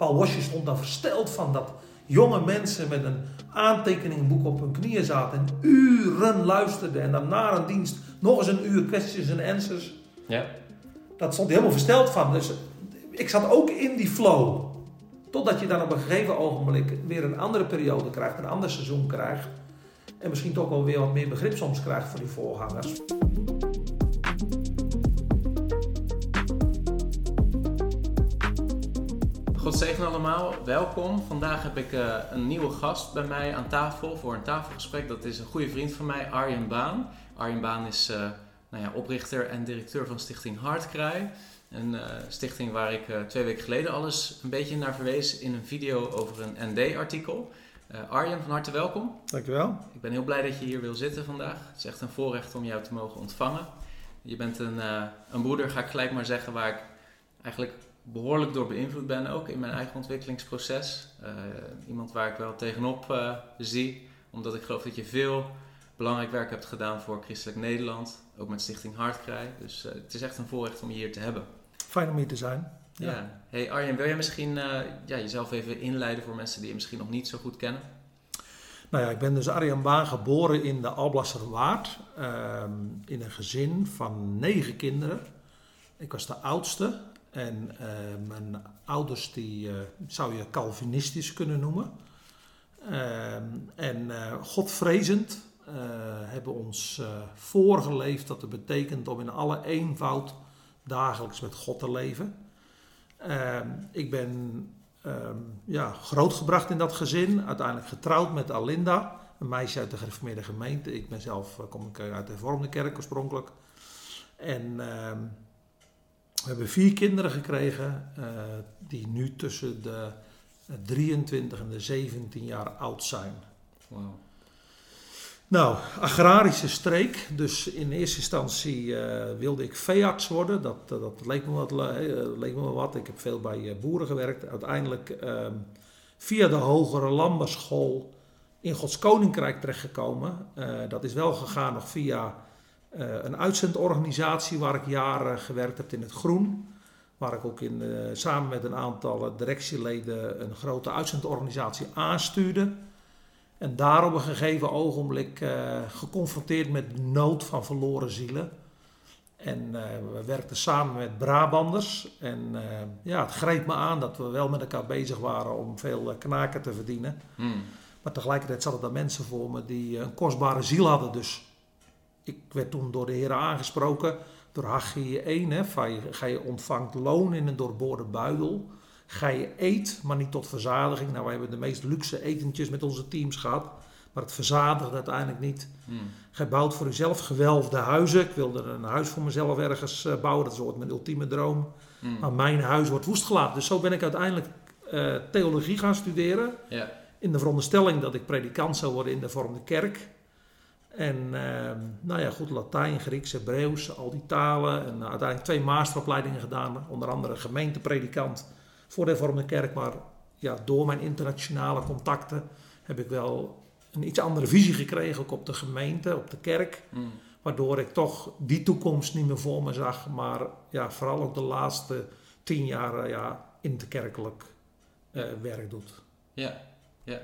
Paul Wasje stond daar versteld van dat jonge mensen met een aantekeningboek op hun knieën zaten en uren luisterden en dan na een dienst nog eens een uur questions en answers. Ja. Dat stond hij helemaal versteld van. Dus ik zat ook in die flow. Totdat je dan op een gegeven ogenblik weer een andere periode krijgt, een ander seizoen krijgt. En misschien toch wel weer wat meer begrip soms krijgt voor die voorgangers. God zegen allemaal, welkom. Vandaag heb ik uh, een nieuwe gast bij mij aan tafel voor een tafelgesprek. Dat is een goede vriend van mij, Arjen Baan. Arjen Baan is uh, nou ja, oprichter en directeur van Stichting Hartkraai. Een uh, stichting waar ik twee weken geleden alles een beetje naar verwees in een video over een ND-artikel. Arjen, van harte welkom. Dankjewel. Ik ben heel blij dat je hier wil zitten vandaag. Het is echt een voorrecht om jou te mogen ontvangen. Je bent een, een broeder, ga ik gelijk maar zeggen, waar ik eigenlijk behoorlijk door beïnvloed ben, ook in mijn eigen ontwikkelingsproces. Uh, iemand waar ik wel tegenop uh, zie, omdat ik geloof dat je veel belangrijk werk hebt gedaan voor Christelijk Nederland, ook met Stichting Hartkrij. Dus uh, het is echt een voorrecht om je hier te hebben. Fijn om hier te zijn. Ja. ja. Hey Arjen, wil jij misschien ja, jezelf even inleiden voor mensen die je misschien nog niet zo goed kennen? Nou ja, ik ben dus Arjan Baan geboren in de Alblasserwaard, ehm, in een gezin van negen kinderen. Ik was de oudste en uh, mijn ouders die uh, zou je Calvinistisch kunnen noemen. Uh, en godvrezend hebben ons voorgeleefd dat het betekent om in alle eenvoud dagelijks met God te leven. Ehm, ik ben ehm, ja, grootgebracht in dat gezin, uiteindelijk getrouwd met Alinda, een meisje uit de gereformeerde gemeente. Ik ben zelf, kom ik uit de hervormde kerk oorspronkelijk. En we hebben vier kinderen gekregen uh, die nu tussen de 23 en de 17 jaar oud zijn. Wow. Nou, agrarische streek. Dus in eerste instantie uh, wilde ik veearts worden. Dat, dat leek, me wat, leek me wat. Ik heb veel bij boeren gewerkt. Uiteindelijk ehm, via de hogere landbouwschool in Gods Koninkrijk terechtgekomen. dat is wel gegaan nog via een uitzendorganisatie waar ik jaren gewerkt heb in het groen. Waar ik ook in, uh, samen met een aantal directieleden een grote uitzendorganisatie aanstuurde. En daar op een gegeven ogenblik geconfronteerd met de nood van verloren zielen. En we werkten samen met Brabanders. En ja, het greep me aan dat we wel met elkaar bezig waren om veel knaken te verdienen. Hmm. Maar tegelijkertijd zaten er mensen voor me die een kostbare ziel hadden. Dus ik werd toen door de heren aangesproken, door Haggai 1, hè, ga je ontvangt loon in een doorboorde buidel. Ga je eet, maar niet tot verzadiging. Nou, wij hebben de meest luxe etentjes met onze teams gehad. Maar het verzadigt uiteindelijk niet. Hmm. Gij bouwt voor uzelf gewelfde huizen. Ik wilde een huis voor mezelf ergens uh, bouwen. Dat is ooit mijn ultieme droom. Hmm. Maar mijn huis wordt woest gelaten. Dus zo ben ik uiteindelijk uh, theologie gaan studeren. Yeah. In de veronderstelling dat ik predikant zou worden in de vormde kerk. En uh, nou ja, goed, Latijn, Grieks, Hebreeuws, al die talen. En uiteindelijk twee masteropleidingen gedaan. Onder andere gemeentepredikant voor de hervormde kerk. Maar ja, door mijn internationale contacten heb ik wel een iets andere visie gekregen. Ook op de gemeente, op de kerk. Mm. Waardoor ik toch die toekomst niet meer voor me zag. Maar ja, vooral ook de laatste tien jaar ja, interkerkelijk uh, werk doet. Ja, ja.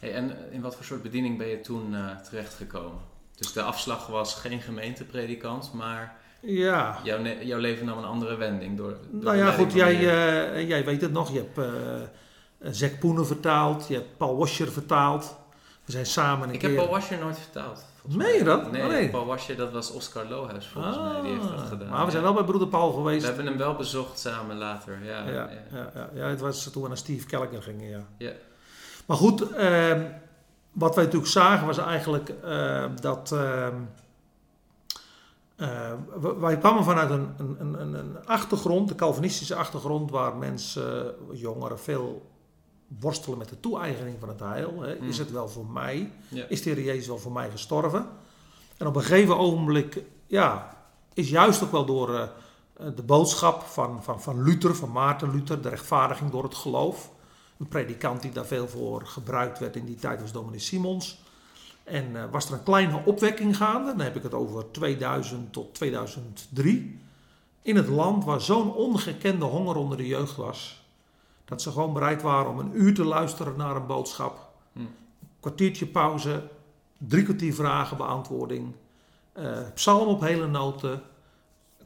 Hey, en in wat voor soort bediening ben je toen uh, terechtgekomen? Dus de afslag was geen gemeentepredikant, maar ja. jouw, jouw leven nam een andere wending. Door, door nou ja, goed, jij, uh, jij weet het nog. Je hebt uh, Zack Poenen vertaald, je hebt Paul Washer vertaald. We zijn samen een Ik keer... heb Paul Washer nooit vertaald. Meen je dat? Nee, oh, nee. Paul Washer, dat was Oscar Lohuis volgens ah, mij, die heeft dat gedaan. Maar we zijn wel bij broeder Paul geweest. We hebben hem wel bezocht samen later, ja. Ja, ja. ja, het was toen we naar Steve Kelliger gingen, ja. Maar goed, eh, wat wij natuurlijk zagen was eigenlijk uh, dat. Uh, wij kwamen vanuit een, een, een, een, achtergrond, de Calvinistische achtergrond, waar mensen, jongeren, veel worstelen met de toe-eigening van het heil. Hè. Mm. Is het wel voor mij? Ja. Is de Heer Jezus wel voor mij gestorven? En op een gegeven ogenblik, ja, is juist ook wel door uh, de boodschap van, van, van Luther, van Maarten Luther, de rechtvaardiging door het geloof. Een predikant die daar veel voor gebruikt werd in die tijd was dominee Simons. En uh, was er een kleine opwekking gaande, dan heb ik het over 2000 tot 2003. In het land waar zo'n ongekende honger onder de jeugd was. Dat ze gewoon bereid waren om een uur te luisteren naar een boodschap. Hm. Kwartiertje pauze, drie kwartier vragen, beantwoording. eh, psalm op hele noten,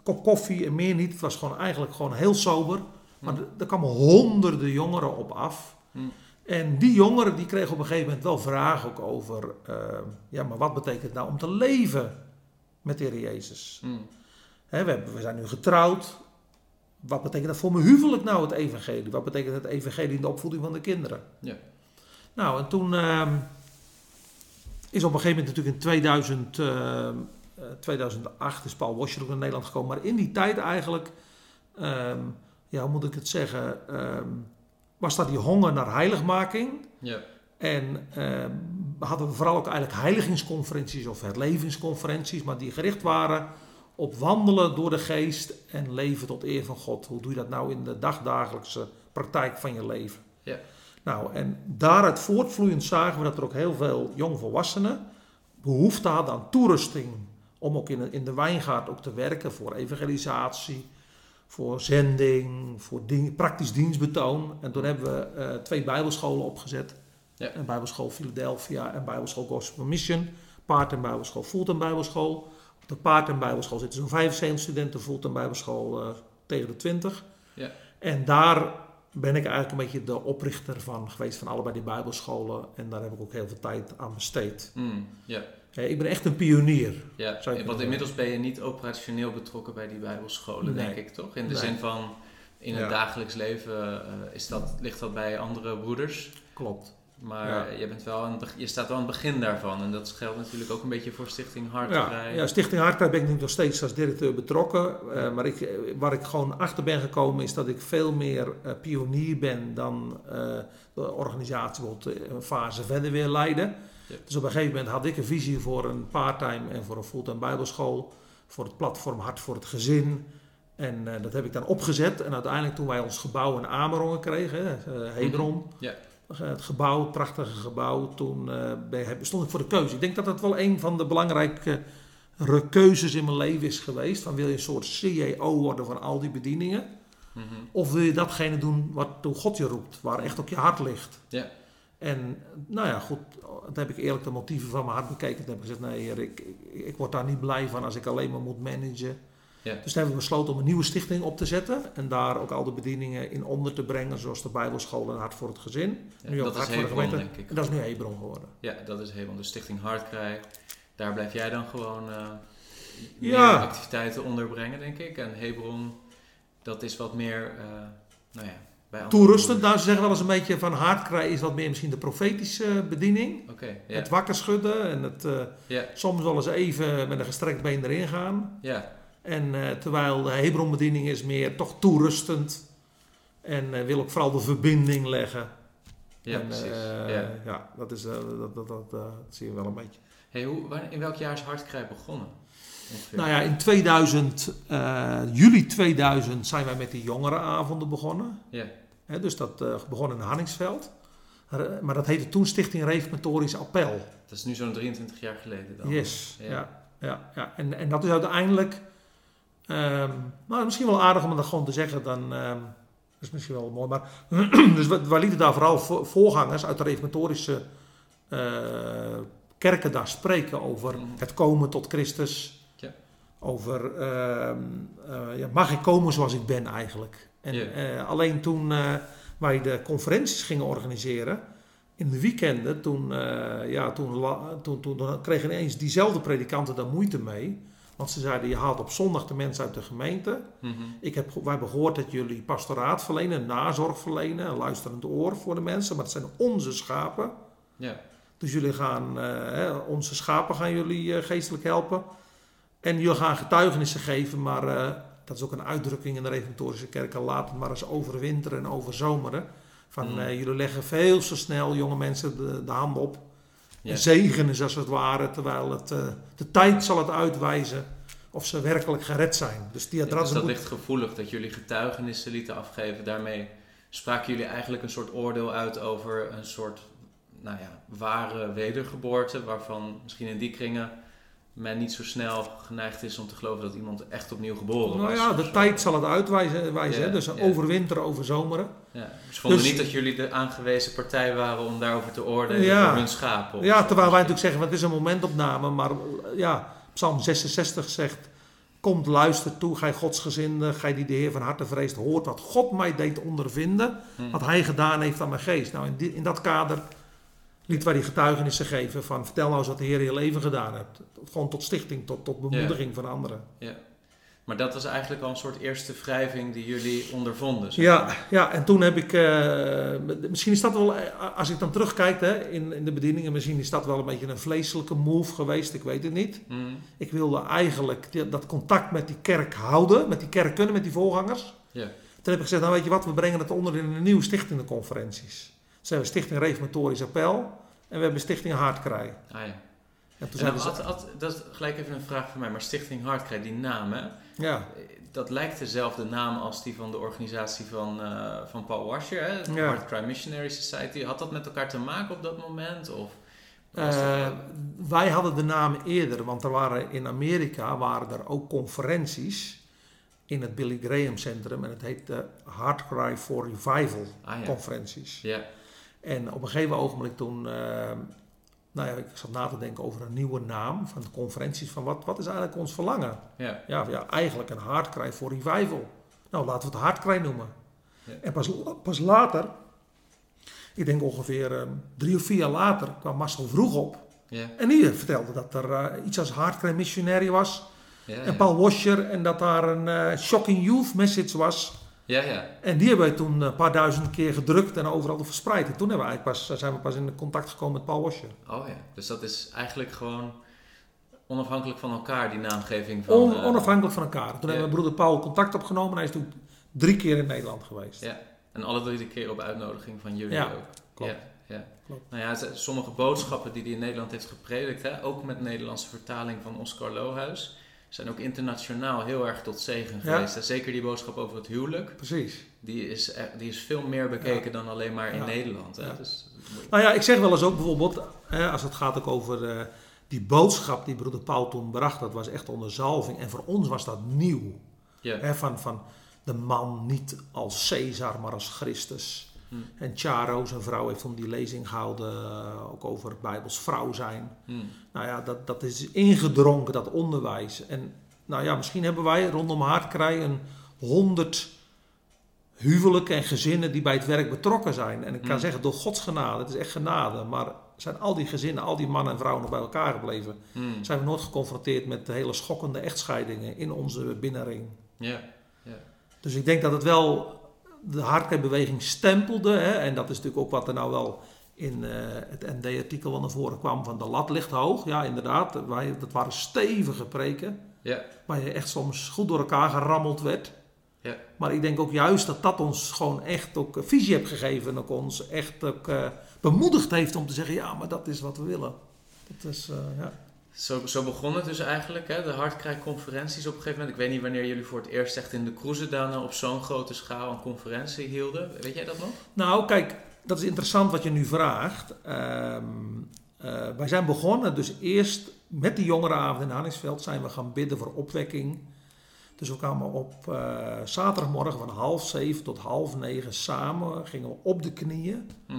kop koffie en meer niet. Het was gewoon eigenlijk gewoon heel sober. Maar er- kwamen honderden jongeren op af. Hm. En die jongeren die kregen op een gegeven moment wel vragen ook over... eh, ja, maar wat betekent het nou om te leven met de Heer Jezus? Hm. Hè, we, hebben, we zijn nu getrouwd. Wat betekent dat voor mijn huwelijk nou, het evangelie? Wat betekent het evangelie in de opvoeding van de kinderen? Ja. Nou, en toen ehm, is op een gegeven moment natuurlijk in 2000, ehm, eh, 2008 is Paul Washer ook naar Nederland gekomen. Maar in die tijd eigenlijk, ehm, ja, hoe moet ik het zeggen, ehm, was dat die honger naar heiligmaking. Ja. En ehm, hadden we vooral ook eigenlijk heiligingsconferenties of herlevingsconferenties, maar die gericht waren op wandelen door de geest en leven tot eer van God. Hoe doe je dat nou in de dagdagelijkse praktijk van je leven? Ja. Nou, en daaruit voortvloeiend zagen we dat er ook heel veel jongvolwassenen behoefte hadden aan toerusting. Om ook in de, in de wijngaard ook te werken voor evangelisatie, voor zending, voor ding- praktisch dienstbetoon. En toen hebben we eh, twee bijbelscholen opgezet. Ja. Een bijbelschool Philadelphia en bijbelschool Gospel Mission. Paard en bijbelschool, Fulton bijbelschool. Op de Paard en bijbelschool zitten zo'n 75 studenten, Fulton bijbelschool eh, tegen de 20. Ja. En daar ben ik eigenlijk een beetje de oprichter van geweest van allebei die bijbelscholen. En daar heb ik ook heel veel tijd aan besteed. Ja. Ik ben echt een pionier. Ja, want inmiddels ben je niet operationeel betrokken bij die bijbelscholen, Nee. denk ik, toch? In de Nee. zin van, in het dagelijks leven eh, is dat, ligt dat bij andere broeders. Klopt. Maar Ja. je, bent wel je staat wel aan het begin daarvan. En dat geldt natuurlijk ook een beetje voor Stichting Ja, Hartvrij. ja, Stichting Hartkrij ben ik nu nog steeds als directeur betrokken. Eh, maar ik, waar ik gewoon achter ben gekomen is dat ik veel meer eh, pionier ben dan de organisatie bijvoorbeeld een fase verder weer leiden. Ja. Dus op een gegeven moment had ik een visie voor een parttime en voor een fulltime bijbelschool. Voor het platform Hart voor het Gezin. En eh, dat heb ik dan opgezet. En uiteindelijk toen wij ons gebouw in Amerongen kregen, hè, eh, Hebron. Ja. Eh, Het gebouw, het prachtige gebouw. Toen stond ik voor de keuze. Ik denk dat dat wel een van de belangrijke keuzes in mijn leven is geweest. Van wil je een soort CEO worden van al die bedieningen? Mhm. Of wil je datgene doen wat door God je roept, waar echt ook je hart ligt? Ja. En nou ja, goed, dan heb ik eerlijk de motieven van mijn hart bekeken. Toen heb ik gezegd, nee heer, ik, ik, word daar niet blij van als ik alleen maar moet managen. Ja. Dus toen hebben we besloten om een nieuwe stichting op te zetten. En daar ook al de bedieningen in onder te brengen, zoals de Bijbelschool en Hart voor het Gezin. Ja, Nu ook dat Hart voor de Hebron, Gemeente. denk ik. En dat is nu Hebron geworden. Ja, dat is Hebron. De Stichting Hartkrij. Daar blijf jij dan gewoon eh meer Ja. activiteiten onderbrengen, denk ik. En Hebron, dat is wat meer, eh, nou ja, Toerustend, nou ze zeggen wel eens een beetje van Hartkrij is wat meer misschien de profetische bediening. Oké, ja. Het wakker schudden en het eh, soms wel eens even met een gestrekt been erin gaan. En eh, terwijl de Hebron-bediening is meer toch toerustend. En eh, wil ook vooral de verbinding leggen. ja en, precies. eh, ja. ja, dat, is, eh, dat, dat, dat, eh, dat zie je wel een beetje. Hey, hoe, in welk jaar is Hartkrij begonnen? Ongeveer? Nou ja, in 2000, eh, juli 2000 zijn wij met die jongerenavonden begonnen. Ja, Dus dat eh, begon in Hanningsveld. Eh, Maar dat heette toen Stichting Reformatorisch Appel. dat is nu zo'n 23 jaar geleden dan. Yes, Ja. ja. ja, ja, En, en dat is uiteindelijk, ehm nou, misschien wel aardig om dat gewoon te zeggen, dan ehm, dat is misschien wel mooi. Maar, dus we, lieten daar vooral vo- voorgangers uit de reformatorische eh, kerken daar spreken over Mhm. het komen tot Christus. Ja. Over, ehm, eh, ja, mag ik komen zoals ik ben eigenlijk. En eh, alleen toen eh, wij de conferenties gingen organiseren, in de weekenden, toen, eh, ja, toen, toen, toen, toen kregen ineens diezelfde predikanten daar moeite mee. Want ze zeiden, je haalt op zondag de mensen uit de gemeente. Mhm. Ik heb, wij hebben gehoord dat jullie pastoraat verlenen, nazorg verlenen, een luisterend oor voor de mensen. Maar het zijn onze schapen. Dus jullie gaan, hè, onze schapen gaan jullie geestelijk helpen. En jullie gaan getuigenissen geven, maar dat is ook een uitdrukking in de reformatorische kerken. Laat het maar eens overwinteren en overzomeren. Van Mm. eh, jullie leggen veel te snel jonge mensen de, de hand op. Ja. En zegenen ze als het ware, terwijl het, eh, de tijd zal het uitwijzen of ze werkelijk gered zijn. Dus die Ja, dus dat moet- ligt gevoelig dat jullie getuigenissen lieten afgeven. Daarmee spraken jullie eigenlijk een soort oordeel uit over een soort nou ja, ware wedergeboorte. Waarvan misschien in die kringen men niet zo snel geneigd is om te geloven dat iemand echt opnieuw geboren Nou was. ja, de tijd zal het uitwijzen. Wijzen. Dus overwinteren, overzomeren. Ja, ze vonden Dus- niet dat jullie de aangewezen partij waren om daarover te oordelen Ja. voor hun schapen. Ja, terwijl wij natuurlijk zeggen, het is een momentopname. Maar ja, Psalm 66 zegt... Komt, luister toe, gij godsgezinde, gij die de Heer van harte vreest, hoort wat God mij deed ondervinden, Hm. wat hij gedaan heeft aan mijn geest. Nou, in, die- in dat kader liet wij die getuigenissen geven van, vertel nou eens wat de Heer in je leven gedaan hebt. Gewoon tot stichting, tot, tot bemoediging van anderen. Maar dat was eigenlijk al een soort eerste wrijving die jullie ondervonden. zeg Ja, maar. ja, en toen heb ik, eh, misschien is dat wel, eh, als ik dan terugkijk hè, in, in de bedieningen, misschien is dat wel een beetje een vleeselijke move geweest, ik weet het niet. Hm. Ik wilde eigenlijk die- dat contact met die kerk houden, met die kerk kunnen, met die voorgangers. Ja. Toen heb ik gezegd, nou weet je wat, we brengen het onder in een nieuwe stichtingenconferenties. We hebben Stichting Reformatorisch Appel en we hebben Stichting Haardkrij. Ah ja. En toen En dat is gelijk even een vraag voor mij, maar Stichting Hartkrij, die naam, hè? Ja, dat lijkt dezelfde naam als die van de organisatie van, eh, van Paul Washer, hè? de Ja. Missionary Society. Had dat met elkaar te maken op dat moment? Of Eh, wij hadden de naam eerder, want er waren in Amerika waren er ook conferenties in het Billy Graham Centrum en het heette Heart Cry for Revival ah ja. conferenties. Ja, En op een gegeven ogenblik toen, eh, nou ja, ik zat na te denken over een nieuwe naam van de conferenties, van wat, wat is eigenlijk ons verlangen? ja, Ja, ja eigenlijk een Heart Cry for Revival. Nou, laten we het Heart Cry noemen. Ja. En pas, pas later, ik denk ongeveer eh, drie of vier jaar later, kwam Marcel Vroeg op. ja, En die vertelde dat er eh, iets als Hardcore Missionary was. ja. En. Paul Washer. En dat daar een eh, Shocking Youth message was. Ja, ja. En die hebben wij toen een paar duizend keer gedrukt en overal verspreid. En toen hebben we eigenlijk pas, zijn we pas in contact gekomen met Paul Washer. Oh ja. Dus dat is eigenlijk gewoon onafhankelijk van elkaar, die naamgeving van... On, eh, onafhankelijk van elkaar. Toen ja. hebben we broeder Paul contact opgenomen. En hij is toen drie keer in Nederland geweest. Ja. En alle drie keer op uitnodiging van jullie Ja, ook. klopt. Ja, ja. Klopt. Nou ja, sommige boodschappen die hij in Nederland heeft gepredikt, hè, ook met Nederlandse vertaling van Oscar Lohuis, zijn ook internationaal heel erg tot zegen geweest. Zeker die boodschap over het huwelijk, Precies. die is, e- die is veel meer bekeken dan alleen maar in Ja. Nederland. Hè. Dus, Nou ja, ik zeg wel eens ook bijvoorbeeld, hè, als het gaat ook over eh, die boodschap die broeder Paul toen bracht, dat was echt onder zalving. En voor ons was dat nieuw. Hè, van, van de man niet als Caesar, maar als Christus. Hm. En Charo, zijn vrouw, heeft toen die lezing gehouden, eh, ook over het Bijbels vrouw zijn. Hm. Nou ja, dat, dat is ingedronken, dat onderwijs. En nou ja, misschien hebben wij rondom Haardkrij een honderd huwelijken en gezinnen die bij het werk betrokken zijn. En ik kan Hmm. zeggen, door Gods genade, het is echt genade. Maar zijn al die gezinnen, al die mannen en vrouwen nog bij elkaar gebleven? Hm. Zijn we nooit geconfronteerd met de hele schokkende echtscheidingen in onze binnenring? Ja. Dus ik denk dat het wel de hardcore-beweging stempelde. Hè, en dat is natuurlijk ook wat er nou wel in eh, het ND-artikel wel naar voren kwam. Van de lat ligt hoog. Ja, inderdaad. Wij, dat waren stevige preken. Ja. Waar je echt soms goed door elkaar gerammeld werd. Ja. Maar ik denk ook juist dat dat ons gewoon echt ook een visie heeft gegeven. En ook ons echt ook eh, bemoedigd heeft om te zeggen... Ja, maar dat is wat we willen. Dat is, eh, ja. Zo, zo begon het dus eigenlijk, hè? de Hartkrijg-conferenties op een gegeven moment. Ik weet niet wanneer jullie voor het eerst echt in de Cruisedanen op zo'n grote schaal een conferentie hielden. Weet jij dat nog? Nou, kijk, dat is interessant wat je nu vraagt. Eh, wij zijn begonnen, dus eerst met die jongerenavond in Hanningsveld zijn we gaan bidden voor opwekking. Dus we kwamen op eh, zaterdagmorgen van half zeven tot half negen samen, gingen we op de knieën, Hm.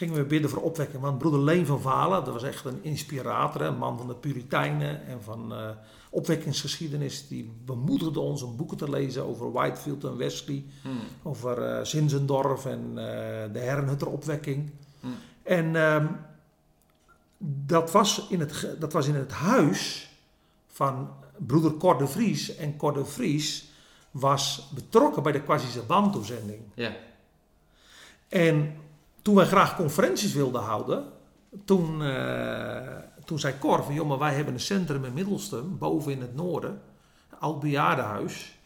Gingen we bidden voor opwekking. Want broeder Leen van Valen, dat was echt een inspirator, een man van de Puritijnen en van eh, opwekkingsgeschiedenis, die bemoedigde ons om boeken te lezen over Whitefield en Wesley Hm. over eh Zinzendorf en eh, de Herrenhutteropwekking. Hm. En ehm, dat, was in het, dat was in het huis van broeder Cor de Vries. En Cor de Vries was betrokken bij de Quasi-Zabanto-zending. Ja. En toen wij graag conferenties wilden houden, toen, eh, toen zei Cor van, joh, maar wij hebben een centrum in Middelstum, boven in het noorden, een oud bejaardenhuis.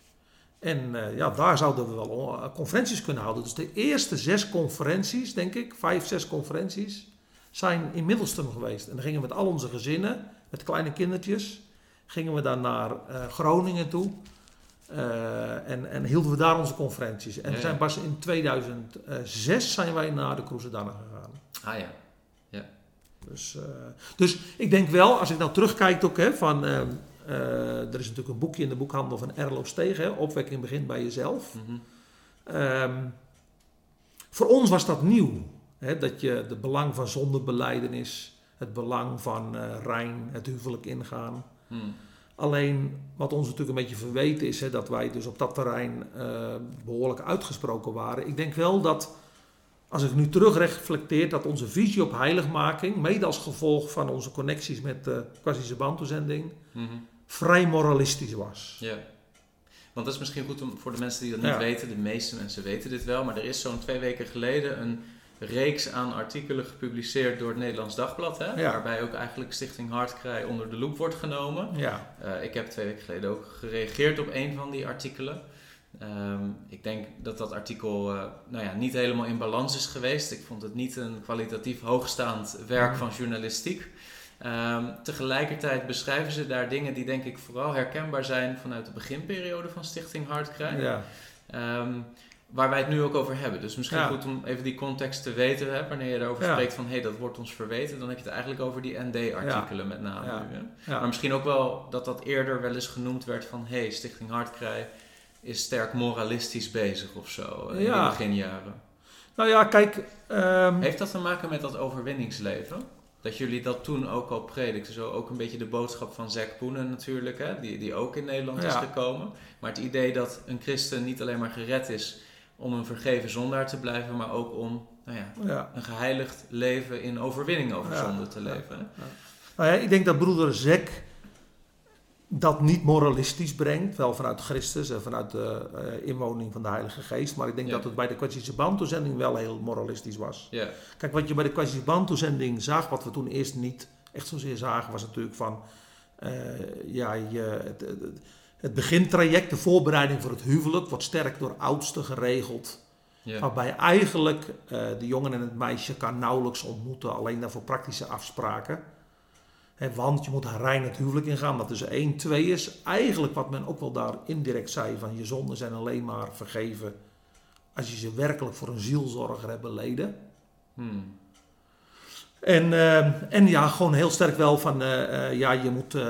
En eh, ja, daar zouden we wel eh, conferenties kunnen houden. Dus de eerste zes conferenties, denk ik, vijf, zes conferenties, zijn in Middelstum geweest. En dan gingen we met al onze gezinnen, met kleine kindertjes, gingen we dan naar Groningen toe. Eh, en, en hielden we daar onze conferenties. En Ja, zijn ja. pas in 2006 zijn wij naar de Cruisedannen gegaan. Ah ja. Dus, eh, dus ik denk wel, als ik nou terugkijk ook, hè, van, eh, er is natuurlijk een boekje in de boekhandel van Erlo Stegen, hè, Opwekking begint bij jezelf. Mhm. Ehm, voor ons was dat nieuw. Hè, dat je de belang van zondebeleidenis, het belang van rein, het huwelijk ingaan. Hmm. Alleen wat ons natuurlijk een beetje verweten is, hè, dat wij dus op dat terrein eh, behoorlijk uitgesproken waren. Ik denk wel dat, als ik nu terugreflecteer, dat onze visie op heiligmaking, mede als gevolg van onze connecties met de quasi-Zabanto-zending, Mhm. vrij moralistisch was. Ja. Want dat is misschien goed om, voor de mensen die dat niet Ja. weten. De meeste mensen weten dit wel. Maar er is zo'n twee weken geleden een reeks aan artikelen gepubliceerd door het Nederlands Dagblad. Hè? Ja. Waarbij ook eigenlijk Stichting Hartkrij onder de loep wordt genomen. Ja, Eh, ik heb twee weken geleden ook gereageerd op een van die artikelen. Ehm, ik denk dat dat artikel eh, nou ja, niet helemaal in balans is geweest. Ik vond het niet een kwalitatief hoogstaand werk Mhm. van journalistiek. Ehm, tegelijkertijd beschrijven ze daar dingen die denk ik vooral herkenbaar zijn vanuit de beginperiode van Stichting Hartkrij. ja, Ehm, waar wij het nu ook over hebben. Dus misschien Ja. goed om even die context te weten. Hè, wanneer je erover Ja. spreekt van hé, hey, dat wordt ons verweten. Dan heb je het eigenlijk over die ND-artikelen met name nu. Hè? Maar misschien ook wel dat dat eerder wel eens genoemd werd van... hé, hey, Stichting Hartkrij is sterk moralistisch bezig of zo eh, in de beginjaren. Nou ja, kijk. ehm, Heeft dat te maken met dat overwinningsleven? Dat jullie dat toen ook al predikten. Zo ook een beetje de boodschap van Zack Poenen natuurlijk, hè? Die, die ook in Nederland is gekomen. Maar het idee dat een christen niet alleen maar gered is om een vergeven zondaar te blijven... maar ook om nou ja, ja. een geheiligd leven in overwinning over Ja. zonde te leven. Nou ja, ik denk dat broeder Zek dat niet moralistisch brengt. Wel vanuit Christus en vanuit de eh, inwoning van de Heilige Geest. Maar ik denk dat het bij de Kwetsische-Bantu-zending wel heel moralistisch was. Ja, Kijk, wat je bij de Kwetsische-Bantu-zending zag, wat we toen eerst niet echt zozeer zagen, was natuurlijk van... eh, ja, je, het, het, het begintraject, de voorbereiding voor het huwelijk, wordt sterk door oudsten geregeld. ja. Waarbij eigenlijk eh, de jongen en het meisje kan nauwelijks ontmoeten, alleen daarvoor praktische afspraken. Want je moet rein het huwelijk ingaan, dat is één. Twee is eigenlijk wat men ook wel daar indirect zei: van je zonden zijn alleen maar vergeven als je ze werkelijk voor een zielzorger hebt beleden. Hmm. En, eh, en ja, gewoon heel sterk wel van, eh, eh, ja, je moet eh,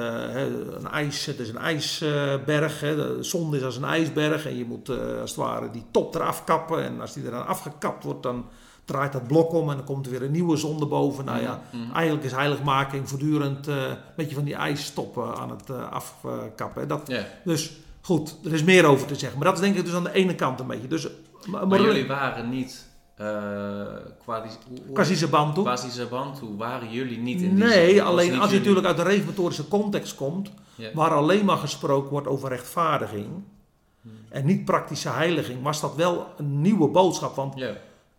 een ijs, het is een ijsberg, hè, de zonde is als een ijsberg en je moet als het ware die top eraf kappen en als die eraan afgekapt wordt, dan draait dat blok om en dan komt er weer een nieuwe zonde boven. Nou ja, Mhm. eigenlijk is heiligmaking voortdurend een beetje van die ijsstoppen aan het afkappen. hè. Dat, dus goed, er is meer over te zeggen, maar dat is denk ik dus aan de ene kant een beetje. Dus, maar, Maar jullie waren niet quasi, Quasi Bantu. Quasi Zabantu, waren jullie niet in die Nee, zin? alleen als je jullie- natuurlijk uit de reformatorische context komt, Ja. waar alleen maar gesproken wordt over rechtvaardiging Hmm. en niet praktische heiliging, was dat wel een nieuwe boodschap. Want Ja.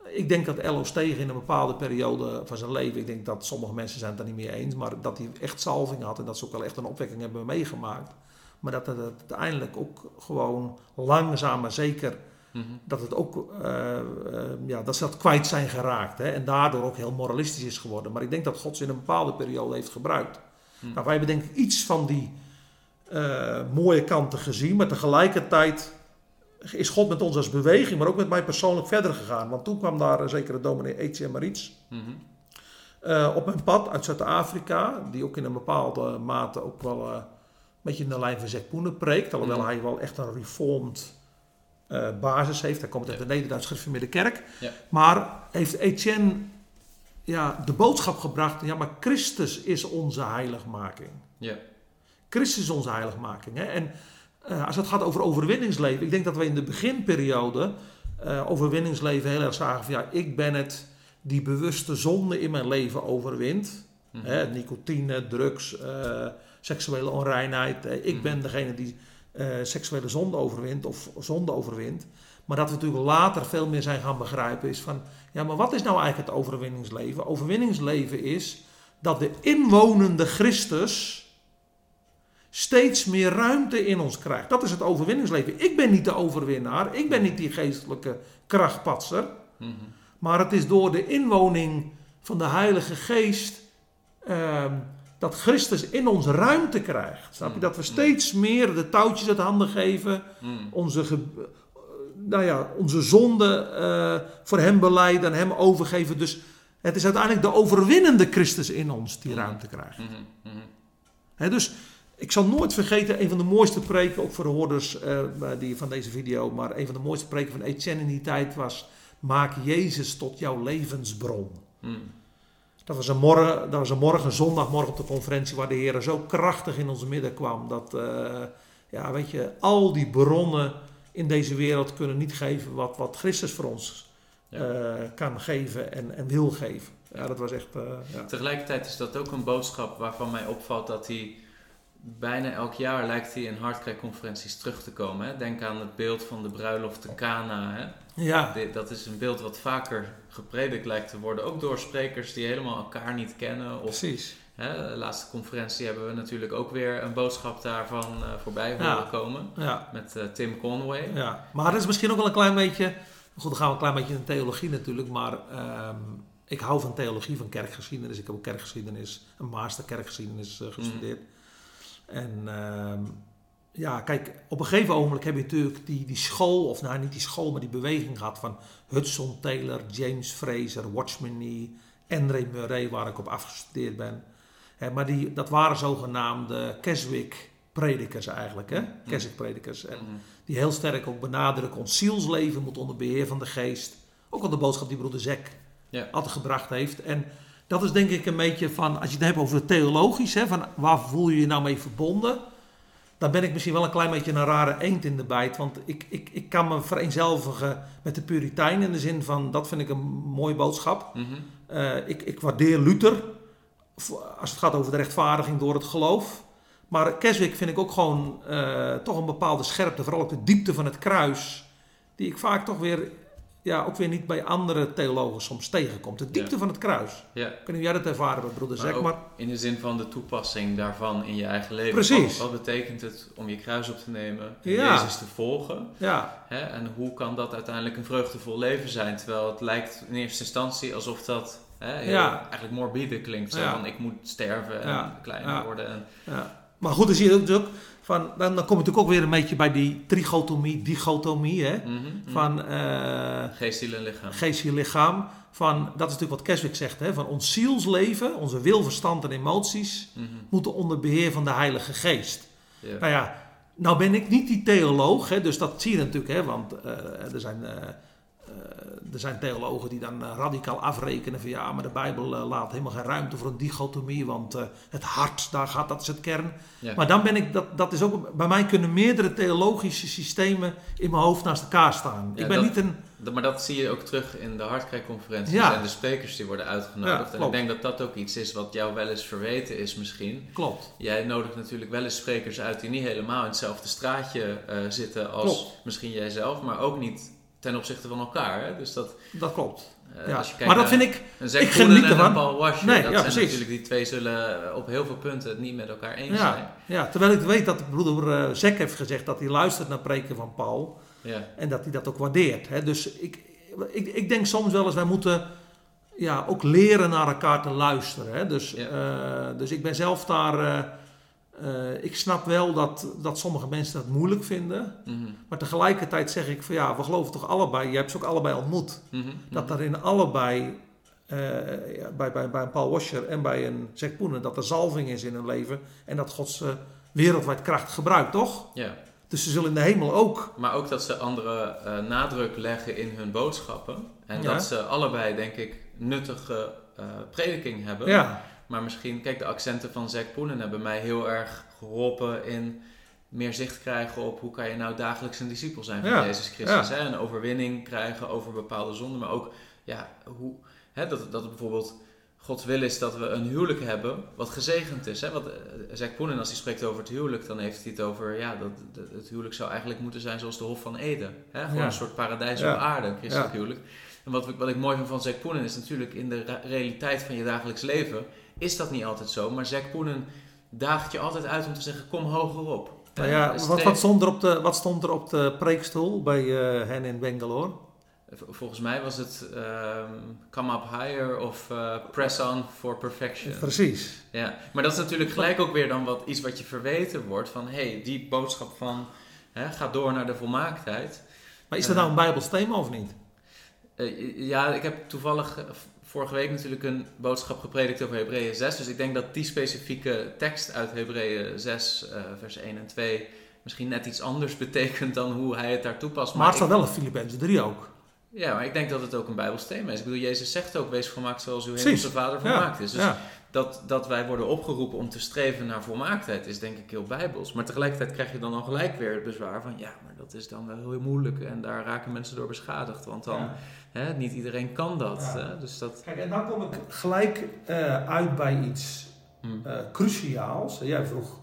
ik denk dat L.O. Stegen in een bepaalde periode van zijn leven, ik denk dat sommige mensen zijn het daar niet mee eens, maar dat hij echt salving had en dat ze ook wel echt een opwekking hebben meegemaakt. Maar dat het uiteindelijk ook gewoon langzaam maar zeker Mhm. dat het ook eh, eh, ja, dat ze dat kwijt zijn geraakt. Hè, en daardoor ook heel moralistisch is geworden. Maar ik denk dat God ze in een bepaalde periode heeft gebruikt. Hm. Nou, wij hebben denk ik iets van die eh, mooie kanten gezien. Maar tegelijkertijd is God met ons als beweging, maar ook met mij persoonlijk verder gegaan. Want toen kwam daar een zekere dominee Etienne Marits Mhm. eh, op mijn pad uit Zuid-Afrika. Die ook in een bepaalde mate ook wel eh, een beetje in de lijn van Zek Poenen preekt. Alhoewel Mhm. hij wel echt een reformed eh, basis heeft. Hij komt uit de Nederduits gereformeerde kerk. Ja. Maar heeft Etienne ja, de boodschap gebracht... ja, maar Christus is onze heiligmaking. Ja. Christus is onze heiligmaking. Hè? En eh, als het gaat over overwinningsleven... ik denk dat we in de beginperiode eh, overwinningsleven heel erg zagen van... ja, ik ben het die bewuste zonde in mijn leven overwint. Mhm. Hè, nicotine, drugs, seksuele onreinheid. Ik Mhm. ben degene die eh, seksuele zonde overwint of zonde overwint. Maar dat we natuurlijk later veel meer zijn gaan begrijpen is van... Ja, maar wat is nou eigenlijk het overwinningsleven? Overwinningsleven is dat de inwonende Christus steeds meer ruimte in ons krijgt. Dat is het overwinningsleven. Ik ben niet de overwinnaar. Ik ben niet die geestelijke krachtpatser. Mhm. Maar het is door de inwoning van de Heilige Geest ehm, dat Christus in ons ruimte krijgt. Snap je? Mm. Dat we steeds meer de touwtjes uit handen geven, Mhm. onze, ge- nou ja, onze zonde eh, voor Hem beleiden, aan Hem overgeven. Dus Het is uiteindelijk de overwinnende Christus in ons die ruimte krijgt. Mhm, mhm. Hè, dus ik zal nooit vergeten, een van de mooiste preken, ook voor de hoorders eh, die, van deze video, maar een van de mooiste preken van Etienne in die tijd was: Maak Jezus tot jouw levensbron. Mhm. Dat was een morgen, dat was een morgen, zondagmorgen op de conferentie, waar de Heer zo krachtig in ons midden kwam. Dat, eh, ja, weet je, al die bronnen in deze wereld kunnen niet geven wat, wat Christus voor ons Ja. eh, kan geven en, en wil geven. Ja, dat was echt. eh, ja. Tegelijkertijd is dat ook een boodschap waarvan mij opvalt dat hij bijna elk jaar lijkt hij in hardcrack-conferenties terug te komen. Hè? Denk aan het beeld van de bruiloft te Cana. Hè? Ja, Dat is een beeld wat vaker gepredikt lijkt te worden, ook door sprekers die helemaal elkaar niet kennen. Of precies. hè, de laatste conferentie hebben we natuurlijk ook weer een boodschap daarvan eh, voorbij horen Ja. komen. Ja, Met eh, Tim Conway. ja. Maar dat is misschien ook wel een klein beetje. Goed, dan gaan we een klein beetje in theologie natuurlijk. Maar ehm, ik hou van theologie, van kerkgeschiedenis. Ik heb ook kerkgeschiedenis, een master kerkgeschiedenis eh, gestudeerd. En ehm, ja, kijk, op een gegeven ogenblik heb je natuurlijk die, die school, of nou niet die school, maar die beweging gehad van Hudson Taylor, James Fraser, Watchman Nee, Andre Murray, waar ik op afgestudeerd ben. Maar die, dat waren zogenaamde Keswick-predikers eigenlijk, hè? Keswick-predikers. En Mhm. die heel sterk ook benadrukken, ons zielsleven moet onder beheer van de geest. Ook al de boodschap die broeder Zek Ja. altijd gebracht heeft. En dat is denk ik een beetje van, als je het hebt over het theologisch, hè, van waar voel je je nou mee verbonden? Dan ben ik misschien wel een klein beetje een rare eend in de bijt. Want ik, ik, ik kan me vereenzelvigen met de Puritein in de zin van, dat vind ik een mooie boodschap. Mhm. Eh, ik, ik waardeer Luther als het gaat over de rechtvaardiging door het geloof. Maar Keswick vind ik ook gewoon eh, toch een bepaalde scherpte, vooral op de diepte van het kruis, die ik vaak toch weer, ja, ook weer niet bij andere theologen soms tegenkom. De diepte Ja. van het kruis. Ja. Of jij dat ervaren broeder Maar ook maar in de zin van de toepassing daarvan in je eigen leven. Precies. Wat, wat betekent het om je kruis op te nemen en Ja. Jezus te volgen? ja, Hè? En hoe kan dat uiteindelijk een vreugdevol leven zijn? Terwijl het lijkt in eerste instantie alsof dat hè, Ja. eigenlijk morbide klinkt. Zo van ik moet sterven en kleiner worden. En, ja. Maar goed, dan zie je ook van, dan, dan kom je natuurlijk ook weer een beetje bij die trichotomie, dichotomie, hè? Mhm, mhm. Van eh, Geest, ziel en lichaam. geest, ziel, lichaam. Van, dat is natuurlijk wat Keswick zegt, hè? van ons zielsleven, onze wil, verstand en emoties Mhm. moeten onder beheer van de Heilige Geest. Ja. Nou ja, nou ben ik niet die theoloog, hè, dus dat zie je natuurlijk, hè, want eh, er, zijn, eh, er zijn theologen die dan eh, radicaal afrekenen van ja, maar de Bijbel eh, laat helemaal geen ruimte voor een dichotomie, want eh, het hart, daar gaat, dat is het kern. Ja. Maar dan ben ik, dat, dat is ook, bij mij kunnen meerdere theologische systemen in mijn hoofd naast elkaar staan. Ja, ik ben dat- niet een, Dat- Maar dat zie je ook terug in de hardcrack-conferenties Ja. en de sprekers die worden uitgenodigd. Ja, en ik denk dat dat ook iets is wat jou wel eens verweten is misschien. klopt, Jij nodigt natuurlijk wel eens sprekers uit die niet helemaal in hetzelfde straatje eh, zitten als Klopt. misschien jijzelf, maar ook niet ten opzichte van elkaar. Hè? Dus dat, dat klopt. eh, ja. Maar dat vind ik, een ik geniet en ervan. een Paul Washer, Nee, dat ja, zijn precies. natuurlijk die twee zullen op heel veel punten het niet met elkaar eens zijn. ja, terwijl ik weet dat broeder eh Zek heeft gezegd dat hij luistert naar preken van Paul. Ja. En dat hij dat ook waardeert. Hè? Dus ik, ik, ik denk soms wel eens, wij moeten ja, ook leren naar elkaar te luisteren. Hè? Dus, eh, dus ik ben zelf daar. Eh, ik snap wel dat, dat sommige mensen dat moeilijk vinden. Mhm. Maar tegelijkertijd zeg ik van ja, we geloven toch allebei. Je hebt ze ook allebei ontmoet. Mhm. Dat er in allebei, eh, bij, bij, bij een Paul Washer en bij een Zack Poenen, dat er zalving is in hun leven. En dat God ze wereldwijd kracht gebruikt, toch? Ja. Dus ze zullen in de hemel ook. Maar ook dat ze andere eh, nadruk leggen in hun boodschappen. En Ja. dat ze allebei, denk ik, nuttige prediking hebben. Ja, Maar misschien, kijk, de accenten van Zack Poenen hebben mij heel erg geholpen in meer zicht krijgen op hoe kan je nou dagelijks een discipel zijn van Ja, Jezus Christus. ja. Hè? Een overwinning krijgen over bepaalde zonden, maar ook ja, hoe, hè, dat, dat het bijvoorbeeld Gods wil is dat we een huwelijk hebben wat gezegend is. Hè? Want eh, Zack Poenen, als hij spreekt over het huwelijk, dan heeft hij het over, ja, dat, dat het huwelijk zou eigenlijk moeten zijn zoals de Hof van Eden. Hè? Gewoon Ja. een soort paradijs op aarde, een christelijk huwelijk. En wat, ik- wat ik mooi vind van Zack Poenen is natuurlijk in de realiteit van je dagelijks leven is dat niet altijd zo. Maar Zack Poenen daagt je altijd uit om te zeggen, kom hoger op. Nou Eh, ja, wat, streef- wat, stond er op de, wat stond er op de preekstoel bij eh, hen in Bangalore? Volgens mij was het ehm, come up higher of eh, press on for perfection. Precies. Ja, maar dat is natuurlijk gelijk ook weer dan wat, iets wat je verweten wordt van hé, hey, die boodschap van hè, ga door naar de volmaaktheid. Maar is dat nou een Bijbels thema of niet? Ja, ik heb toevallig vorige week natuurlijk een boodschap gepredikt over Hebreeën 6. Dus ik denk dat die specifieke tekst uit Hebreeën 6, uh, vers 1 en 2 misschien net iets anders betekent dan hoe hij het daar toepast. Maar, maar het staat wel in Filippenzen 3 ook. Ja, maar ik denk dat het ook een Bijbels thema is. Ik bedoel, Jezus zegt ook, wees volmaakt zoals uw hemelse vader volmaakt is. Dus ja. dat, dat wij worden opgeroepen om te streven naar volmaaktheid is denk ik heel Bijbels. Maar tegelijkertijd krijg je dan al gelijk weer het bezwaar van, ja, maar dat is dan wel heel moeilijk. En daar raken mensen door beschadigd. Want dan, hè, niet iedereen kan dat. Hè? Dus dat... Kijk, en dan kom ik gelijk uh, uit bij iets hmm. uh, cruciaals. Jij vroeg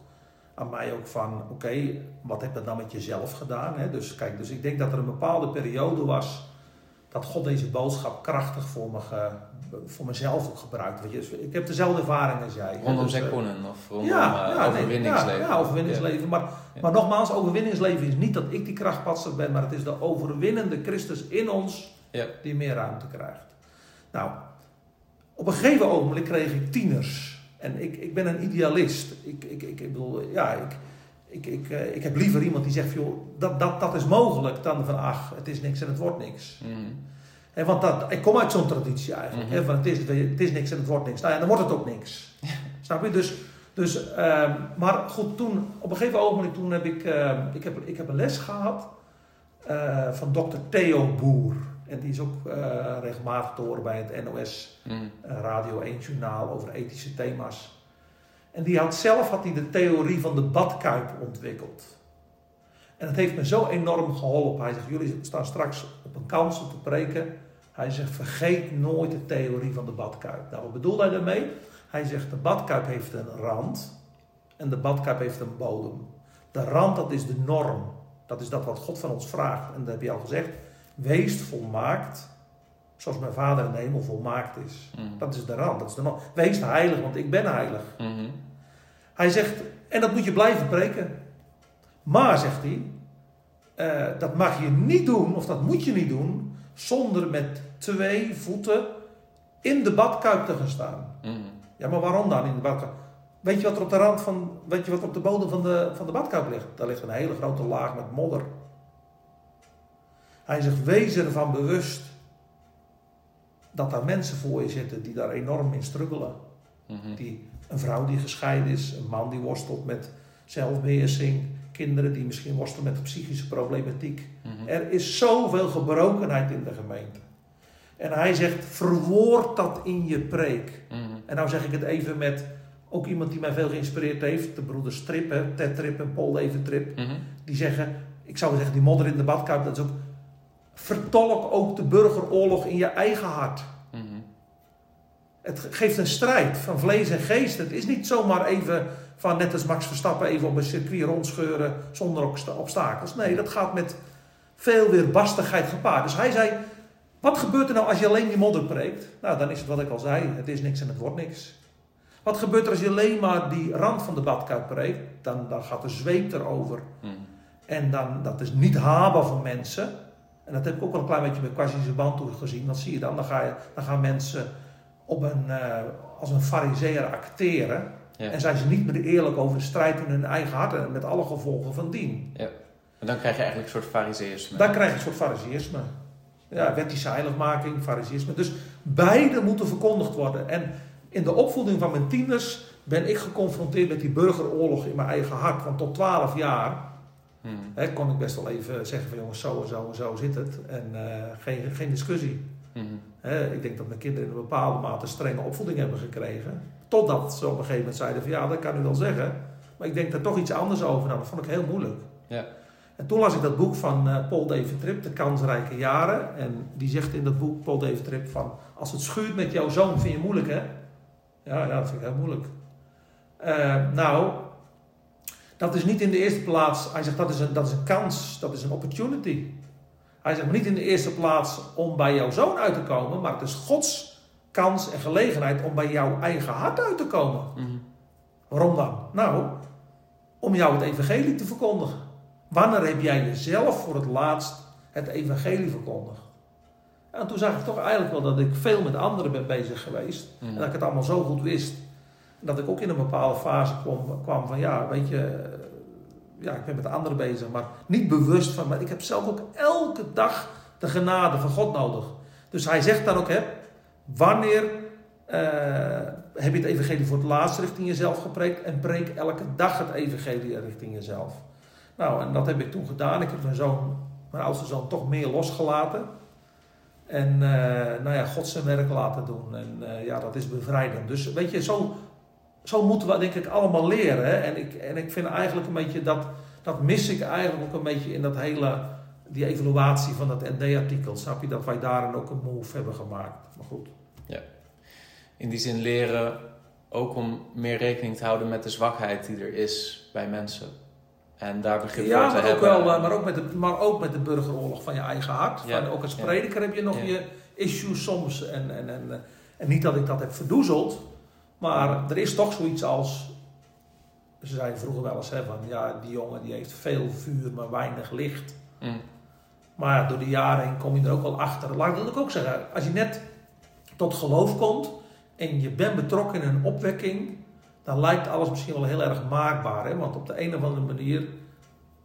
aan mij ook van, oké, wat heb je dan met jezelf gedaan? Hè? Dus kijk, dus ik denk dat er een bepaalde periode was dat God deze boodschap krachtig voor, me voor mezelf ook gebruikt. Weet je, ik heb dezelfde ervaring als jij. Rondom dus, Zekkonnen of rondom ja, uh, ja, overwinningsleven. ja, ja, overwinningsleven. Maar, maar nogmaals, overwinningsleven is niet dat ik die krachtpatser ben, maar het is de overwinnende Christus in ons die meer ruimte krijgt. Nou, op een gegeven ogenblik kreeg ik tieners. En ik, ik ben een idealist. Ik, ik, ik, ik bedoel, ja, ik, ik, ik, uh, ik heb liever iemand die zegt, joh, dat, dat, dat is mogelijk, dan van ach, het is niks en het wordt niks. Mm. want dat, ik kom uit zo'n traditie eigenlijk. Mm van het, is, het is niks en het wordt niks. Nou ja, dan wordt het ook niks. Snap je? Dus, dus uh, maar goed, toen, op een gegeven ogenblik, toen heb ik, uh, ik, heb, ik heb een les gehad uh, van dokter Theo Boer. En die is ook regelmatig te horen bij het NOS mm. Radio 1 journaal over ethische thema's. En die had zelf had hij de theorie van de badkuip ontwikkeld. En dat heeft me zo enorm geholpen. Hij zegt, jullie staan straks op een kans om te preken. Hij zegt, vergeet nooit de theorie van de badkuip. Nou, wat bedoelt hij daarmee? Hij zegt, de badkuip heeft een rand en de badkuip heeft een bodem. De rand, dat is de norm. Dat is dat wat God van ons vraagt. En dat heb je al gezegd. Wees volmaakt, zoals mijn vader in de hemel volmaakt is. Mm. Dat is de rand, dat is de norm. Wees heilig, want ik ben heilig. Mm hij zegt, en dat moet je blijven preken. Maar, zegt hij, uh, dat mag je niet doen, of dat moet je niet doen, zonder met twee voeten in de badkuip te gaan staan. Mm. Ja, maar waarom dan in de badkuip? Weet je wat er op de rand van, weet je wat op de bodem van de, van de badkuip ligt? Daar ligt een hele grote laag met modder. Hij zegt, wees ervan bewust dat daar mensen voor je zitten die daar enorm in struggelen. Mm Die een vrouw die gescheiden is, een man die worstelt met zelfbeheersing, kinderen die misschien worstelen met psychische problematiek. Mhm. Er is zoveel gebrokenheid in de gemeente. En hij zegt, verwoord dat in je preek. Mhm. En nou zeg ik het even met ook iemand die mij veel geïnspireerd heeft, de broeders Trippen, Ted Trip en Paul Even Trip. Mhm. Die zeggen, ik zou zeggen, die modder in de badkuip, dat is ook... Vertolk ook de burgeroorlog in je eigen hart. Het geeft een strijd van vlees en geest. Het is niet zomaar even van net als Max Verstappen even op een circuit rondscheuren zonder obstakels. Nee, dat gaat met veel weerbarstigheid gepaard. Dus hij zei, wat gebeurt er nou als je alleen die modder preekt? Nou, dan is het wat ik al zei, het is niks en het wordt niks. Wat gebeurt er als je alleen maar die rand van de badkuip preekt? Dan, dan gaat de zweep erover. Hmm. En dan, dat is niet haalbaar voor mensen. En dat heb ik ook wel een klein beetje met Quasische band gezien. Wat zie je dan? Dan, ga je, dan gaan mensen op een, uh, als een fariseer acteren. En zijn ze niet meer eerlijk over de strijd in hun eigen hart en met alle gevolgen van dien. Ja. En dan krijg je eigenlijk een soort fariseïsme. Dan krijg je een soort fariseïsme. Ja, wettische heiligmaking, fariseïsme. Dus beide moeten verkondigd worden. En in de opvoeding van mijn tieners ben ik geconfronteerd met die burgeroorlog in mijn eigen hart. Want tot 12 jaar hmm. hè, kon ik best wel even zeggen van jongens, zo en zo en zo zit het. En uh, geen, geen discussie. Hmm ik denk dat mijn kinderen in een bepaalde mate strenge opvoeding hebben gekregen. Totdat ze op een gegeven moment zeiden van ja, dat kan u wel zeggen. Maar ik denk daar toch iets anders over. Nou, dat vond ik heel moeilijk. Ja. En toen las ik dat boek van uh, Paul David Tripp, De kansrijke jaren. En die zegt in dat boek, Paul David Tripp, van als het schuurt met jouw zoon, vind je moeilijk hè? Ja, ja dat vind ik heel moeilijk. Uh, nou, dat is niet in de eerste plaats, hij zegt dat is een, dat is een kans, dat is een opportunity. Hij zegt niet in de eerste plaats om bij jouw zoon uit te komen, maar het is Gods kans en gelegenheid om bij jouw eigen hart uit te komen. Mhm. Waarom dan? Nou, om jou het evangelie te verkondigen. Wanneer heb jij jezelf voor het laatst het evangelie verkondigd? En toen zag ik toch eigenlijk wel dat ik veel met anderen ben bezig geweest. Mhm. En dat ik het allemaal zo goed wist. Dat ik ook in een bepaalde fase kwam, kwam van ja, weet je, ja, ik ben met anderen bezig, maar niet bewust van. Maar ik heb zelf ook elke dag de genade van God nodig. Dus hij zegt dan ook, hè, wanneer eh, heb je het evangelie voor het laatst richting jezelf gepreekt en preek elke dag het evangelie richting jezelf. Nou, en dat heb ik toen gedaan. Ik heb mijn zoon, mijn oudste zoon, toch meer losgelaten. En uh, nou ja, God zijn werk laten doen. En uh, ja, dat is bevrijdend. Dus weet je, zo, zo moeten we denk ik allemaal leren. Hè? En, ik, en ik vind eigenlijk een beetje dat, dat mis ik eigenlijk ook een beetje in dat hele, die evaluatie van dat ND-artikel. Snap je, dat wij daarin ook een move hebben gemaakt. Maar goed. Ja. In die zin leren ook om meer rekening te houden met de zwakheid die er is bij mensen. En daar begrip ja, voor te maar ook hebben. Wel, maar, ook met de, maar ook met de burgeroorlog van je eigen hart. Ja. Van, ook als Ja. prediker heb je nog Ja. je issues soms. En, en, en, eh, en niet dat ik dat heb verdoezeld. Maar er is toch zoiets als... Ze zeiden vroeger wel eens hè, van... Ja, die jongen die heeft veel vuur, maar weinig licht. Mm. Maar ja, door de jaren heen kom je er ook wel achter. Laat ik dat ook zeggen. Als je net tot geloof komt... En je bent betrokken in een opwekking... Dan lijkt alles misschien wel heel erg maakbaar. Hè? Want op de een of andere manier...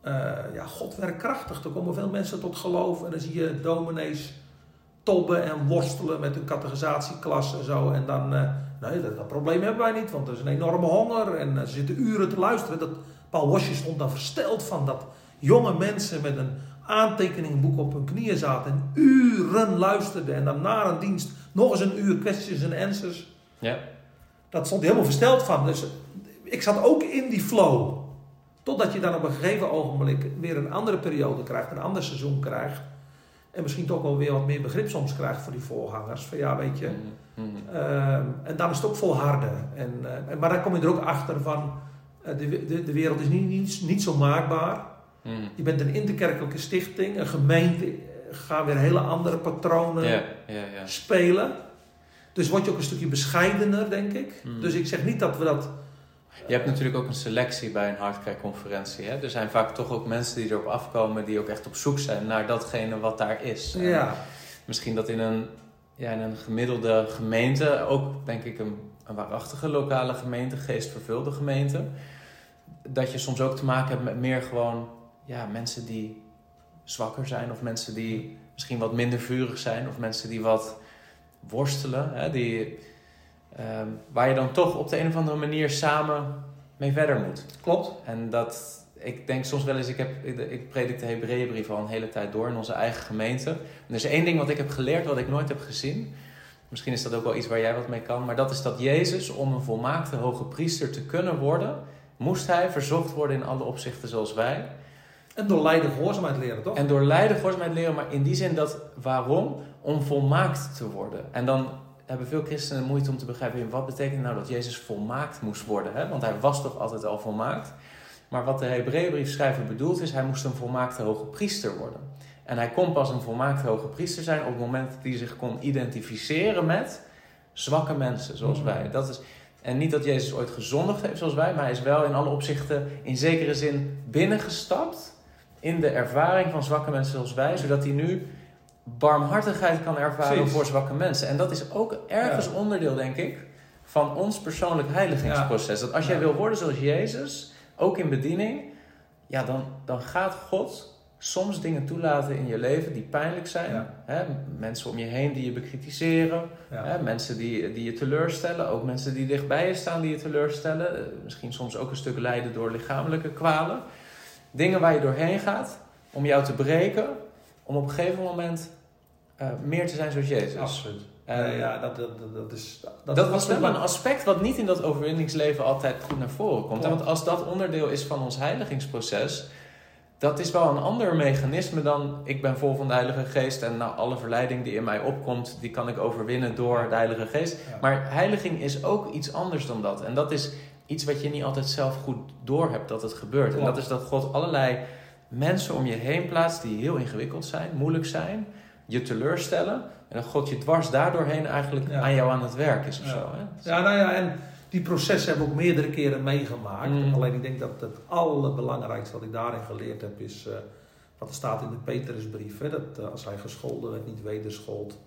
eh, ja, God werkt krachtig. Er komen veel mensen tot geloof. En dan zie je dominees tobben en worstelen met hun categorisatieklas en zo. En dan, eh, nee, dat, dat probleem hebben wij niet, want er is een enorme honger en eh, ze zitten uren te luisteren. Dat, Paul Wasje stond daar versteld van dat jonge mensen met een aantekeningboek op hun knieën zaten en uren luisterden. En dan na een dienst nog eens een uur questions en answers. Ja. Dat stond hij helemaal versteld van. Dus ik zat ook in die flow. Totdat je dan op een gegeven ogenblik weer een andere periode krijgt, een ander seizoen krijgt. En misschien toch wel weer wat meer begrip soms krijgt voor die voorgangers. Van ja, weet je. Mm. Ehm, en dan is het ook volharden. En, eh, en- maar dan kom je er ook achter van. eh, de, de, de wereld is niet, niet, niet zo maakbaar. Mm. Je bent een interkerkelijke stichting. Een gemeente eh, gaan weer hele andere patronen spelen. Dus word je ook een stukje bescheidener, denk ik. Mm. Dus ik zeg niet dat we dat. Je hebt natuurlijk ook een selectie bij een hardkrijgconferentie. Hè? Er zijn vaak toch ook mensen die erop afkomen die ook echt op zoek zijn naar datgene wat daar is. En Ja, Misschien dat in een, ja, in een gemiddelde gemeente, ook denk ik een, een waarachtige lokale gemeente, geestvervulde gemeente, dat je soms ook te maken hebt met meer gewoon ja, mensen die zwakker zijn of mensen die misschien wat minder vurig zijn of mensen die wat worstelen, hè, die, ehm, waar je dan toch op de een of andere manier samen mee verder moet. klopt. En dat, ik denk soms wel eens, ik, heb, ik, ik predik de Hebreeënbrief al een hele tijd door in onze eigen gemeente. En er is één ding wat ik heb geleerd, wat ik nooit heb gezien. Misschien is dat ook wel iets waar jij wat mee kan. Maar dat is dat Jezus, om een volmaakte hoge priester te kunnen worden, moest hij verzocht worden in alle opzichten zoals wij. En door lijden gehoorzaamheid leren, toch? En door lijden gehoorzaamheid leren, maar in die zin dat waarom? Om volmaakt te worden. En dan hebben veel christenen moeite om te begrijpen, wat betekent nou dat Jezus volmaakt moest worden? Hè? Want hij was toch altijd al volmaakt? Maar wat de Hebreeënbriefschrijver bedoelt is, hij moest een volmaakte hoge priester worden. En hij kon pas een volmaakte hoge priester zijn op het moment dat hij zich kon identificeren met zwakke mensen zoals Mm. wij. Dat is, en niet dat Jezus ooit gezondigd heeft zoals wij, maar hij is wel in alle opzichten in zekere zin binnengestapt in de ervaring van zwakke mensen zoals wij, zodat hij nu barmhartigheid kan ervaren Precies. voor zwakke mensen. En dat is ook ergens Ja. onderdeel, denk ik, van ons persoonlijk heiligingsproces. Dat als jij Ja. wil worden zoals Jezus, ook in bediening, ja, dan, dan gaat God soms dingen toelaten in je leven die pijnlijk zijn. Hè? Mensen om je heen die je bekritiseren. Hè? Mensen die, die je teleurstellen. Ook mensen die dichtbij je staan die je teleurstellen. Eh, Misschien soms ook een stuk lijden door lichamelijke kwalen. Dingen waar je doorheen gaat om jou te breken. Om op een gegeven moment eh, meer te zijn zoals Jezus. Absoluut. Ja, dat, dat, dat, dat is. dat, was wel een aspect wat niet in dat overwinningsleven altijd goed naar voren komt. Want als dat onderdeel is van ons heiligingsproces, dat is wel een ander mechanisme dan ik ben vol van de Heilige Geest en nou, alle verleiding die in mij opkomt, die kan ik overwinnen door de Heilige Geest. Ja. Maar heiliging is ook iets anders dan dat. En dat is iets wat je niet altijd zelf goed doorhebt dat het gebeurt. En dat is dat God allerlei mensen om je heen plaatst die heel ingewikkeld zijn, moeilijk zijn, je teleurstellen. En dat God je dwars daardoorheen eigenlijk Ja. aan jou aan het werk is of Ja. zo. Hè? Ja, nou ja, en die processen hebben we ook meerdere keren meegemaakt. Mm. Alleen ik denk dat het allerbelangrijkste wat ik daarin geleerd heb is eh, wat er staat in de Petrusbrief. Hè, dat eh, als hij gescholden werd, niet wederschold,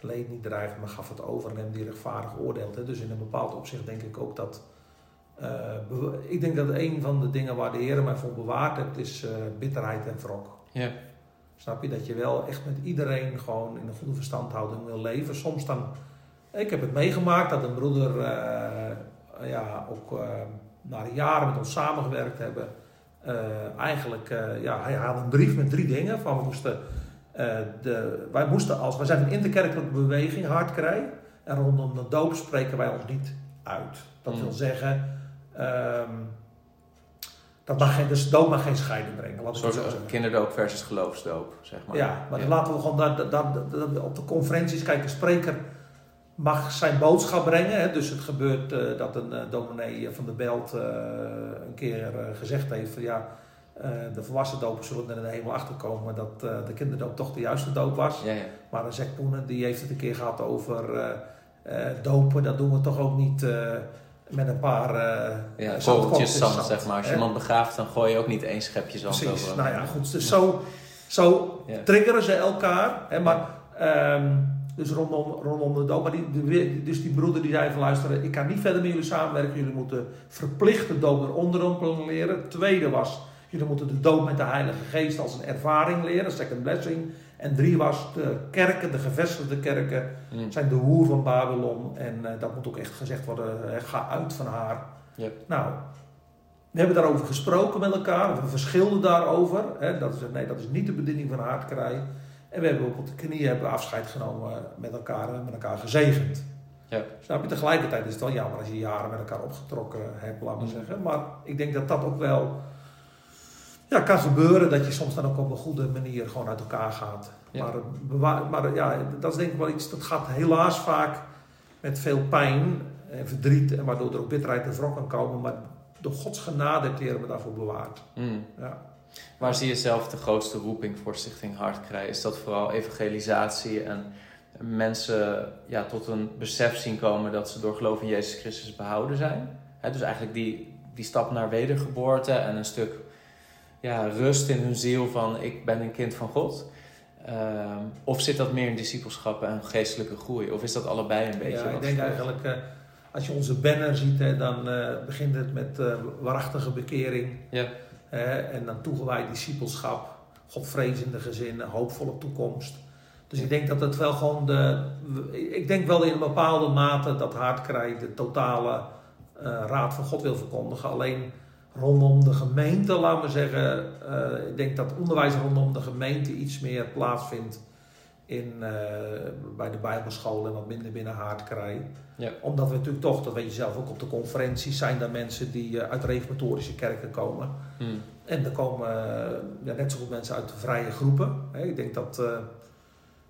leed niet dreigt, maar gaf het over en hem die rechtvaardig oordeelt. Hè. Dus in een bepaald opzicht denk ik ook dat. Eh, ik denk dat een van de dingen waar de Heer mij voor bewaard heeft, is eh, bitterheid en wrok. Ja. Snap je? Dat je wel echt met iedereen gewoon in een goede verstandhouding wil leven. Soms dan, ik heb het meegemaakt dat een broeder, uh, ja, ook na jaren met ons samengewerkt hebben. Eigenlijk, ja, hij had een brief met drie dingen. Van we moesten, de, wij moesten als, wij zijn een interkerkelijke beweging, hardkrij. En rondom de doop spreken wij ons niet uit. Dat wil zeggen, um, dat mag geen, dus doop mag geen scheiding brengen. Een soort kinderdoop versus geloofsdoop, zeg maar. Ja, maar dan laten we gewoon dat, dat, dat, op de conferenties kijken. Spreker mag zijn boodschap brengen. Hè. Dus het gebeurt uh, dat een uh, dominee van de Belt uh, een keer gezegd heeft van ja, de volwassen dopen zullen er in de hemel achterkomen dat de kinderdoop toch de juiste doop was. Ja, ja. Maar een Zek die heeft het een keer gehad over dopen. Dat doen we toch ook niet met een paar uh, ja, zand, zand, zeg maar. Als je iemand begraaft, dan gooi je ook niet één schepje zand Precies. over. Nou ja, goed. Dus zo, zo triggeren ze elkaar. Hè, maar, um, dus rondom, rondom de dood. Maar die, dus die broeder die zei van luisteren, ik kan niet verder met jullie samenwerken. Jullie moeten verplicht de dood eronder leren. tweede was, jullie moeten de dood met de Heilige Geest als een ervaring leren. Second blessing. En drie was de kerken, de gevestigde kerken, mm. zijn de hoer van Babylon. En uh, dat moet ook echt gezegd worden, uh, ga uit van haar. Yep. Nou, we hebben daarover gesproken met elkaar, we verschilden daarover. Hè, dat, is, nee, dat is niet de bediening van haardkrij. En we hebben op de knieën hebben afscheid genomen met elkaar en met elkaar gezegend. Yep. Snap je? Tegelijkertijd is het wel jammer als je jaren met elkaar opgetrokken hebt, laten we mm. zeggen. Maar ik denk dat dat ook wel ja, kan gebeuren dat je soms dan ook op een goede manier gewoon uit elkaar gaat. Maar, maar ja, dat is denk ik wel iets, dat gaat helaas vaak met veel pijn en verdriet, en waardoor er ook bitterheid en wrok kan komen. Maar door Gods genade heeft we daarvoor bewaard. Mm. Ja. Waar zie je zelf de grootste roeping voor Stichting Hartkrij? Is dat vooral evangelisatie en mensen ja, tot een besef zien komen dat ze door geloof in Jezus Christus behouden zijn? dus eigenlijk die, die stap naar wedergeboorte en een stuk ja, rust in hun ziel van ik ben een kind van God? Ehm, of zit dat meer in discipelschap en geestelijke groei? Of is dat allebei een beetje? Ja, ik denk eigenlijk, uh, als je onze banner ziet, hè, dan uh, begint het met uh, waarachtige bekering. Ja. en dan toegewijd discipelschap, godvrezende gezinnen, hoopvolle toekomst. Dus ik denk dat het wel gewoon de. Ik denk wel in een bepaalde mate dat Haardkrij de totale raad van God wil verkondigen. Alleen rondom de gemeente, laten we zeggen. Uh, ik denk dat onderwijs rondom de gemeente iets meer plaatsvindt in, uh, bij de Bijbelschool en wat minder binnen Haardkrij. Ja. Omdat we natuurlijk toch, dat weet je zelf ook op de conferenties, zijn er mensen die uh, uit reformatorische kerken komen. Hmm. En er komen ja, net zoveel mensen uit de vrije groepen. Ik denk dat,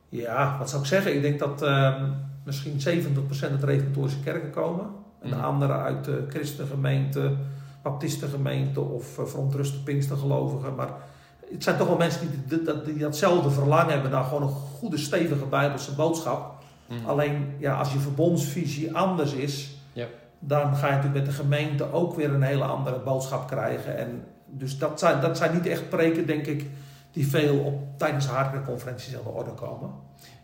ja, wat zou ik zeggen? Ik denk dat ehm, misschien 70% uit reformatorische kerken komen. En de hmm. anderen uit de christengemeente baptistengemeente of uh, verontruste pinkstergelovigen. Maar het zijn toch wel mensen die, die, die, datzelfde verlangen hebben naar gewoon een goede, stevige Bijbelse boodschap. Mhm. Alleen ja, als je verbondsvisie anders is, dan ga je natuurlijk met de gemeente ook weer een hele andere boodschap krijgen. En dus dat zijn, dat zijn niet echt preken, denk ik, die veel op, tijdens conferenties aan de orde komen.